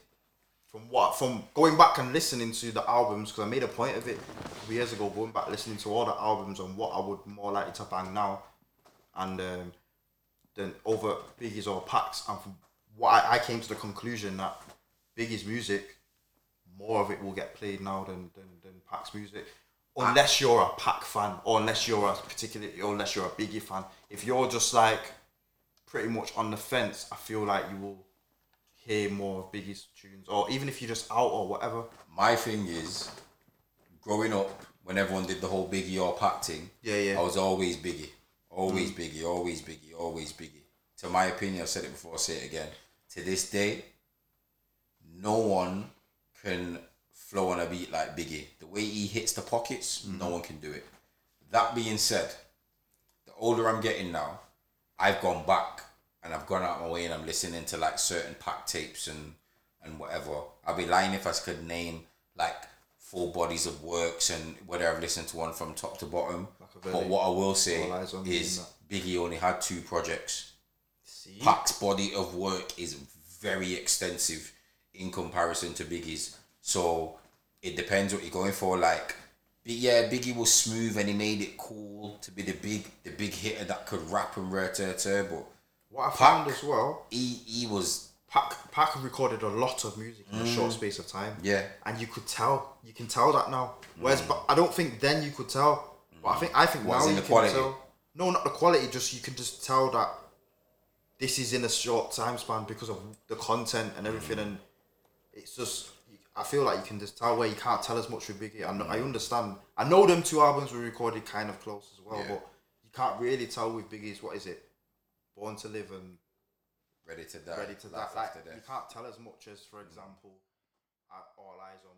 From what? From going back and listening to the albums because I made a point of it years ago. Going back listening to all the albums and what I would more likely to bang now, and um, then over Biggie's or Pac's. And from what I, I came to the conclusion that Biggie's music, more of it will get played now than than, than Pac's music. Unless you're a Pac fan, or unless you're a particularly, or unless you're a Biggie fan. If you're just like pretty much on the fence, I feel like you will hear more of Biggie's tunes, or even if you're just out or whatever. My thing is, growing up, when everyone did the whole Biggie or Pac thing, Yeah, yeah. I was always Biggie, always mm. Biggie, always Biggie, always Biggie. To my opinion, I've said it before, I'll say it again. To this day, no one can flow on a beat like Biggie. The way he hits the pockets, no mm. one can do it. That being said, the older I'm getting now, I've gone back and I've gone out my way and I'm listening to like certain Pac tapes and and whatever. I'd be lying if I could name like full bodies of works and whether I've listened to one from top to bottom. Machiavelli, But what I will say All Eyez on Me is Biggie only had two projects. See, Pac's body of work is very extensive in comparison to Biggie's. So it depends what you're going for. Like, but yeah, Biggie was smooth and he made it cool to be the big, the big hitter that could rap and rare but what I Pac- found as well, he he was Pac Pac recorded a lot of music in a short mm. space of time. yeah. and you could tell. You can tell that now. Whereas, mm. but I don't think then you could tell. But I mm. think I think What, now in you the can quality? tell. No, not the quality. Just you can just tell that this is in a short time span because of the content and everything, and it's just. I feel like you can just tell where you can't tell as much with Biggie. I, know, I understand. I know them two albums were recorded kind of close as well, Yeah. but you can't really tell with Biggie's. What is it? Born to Live and Ready to die. ready to die. Like you can't tell as much as, for example, uh, All Eyes on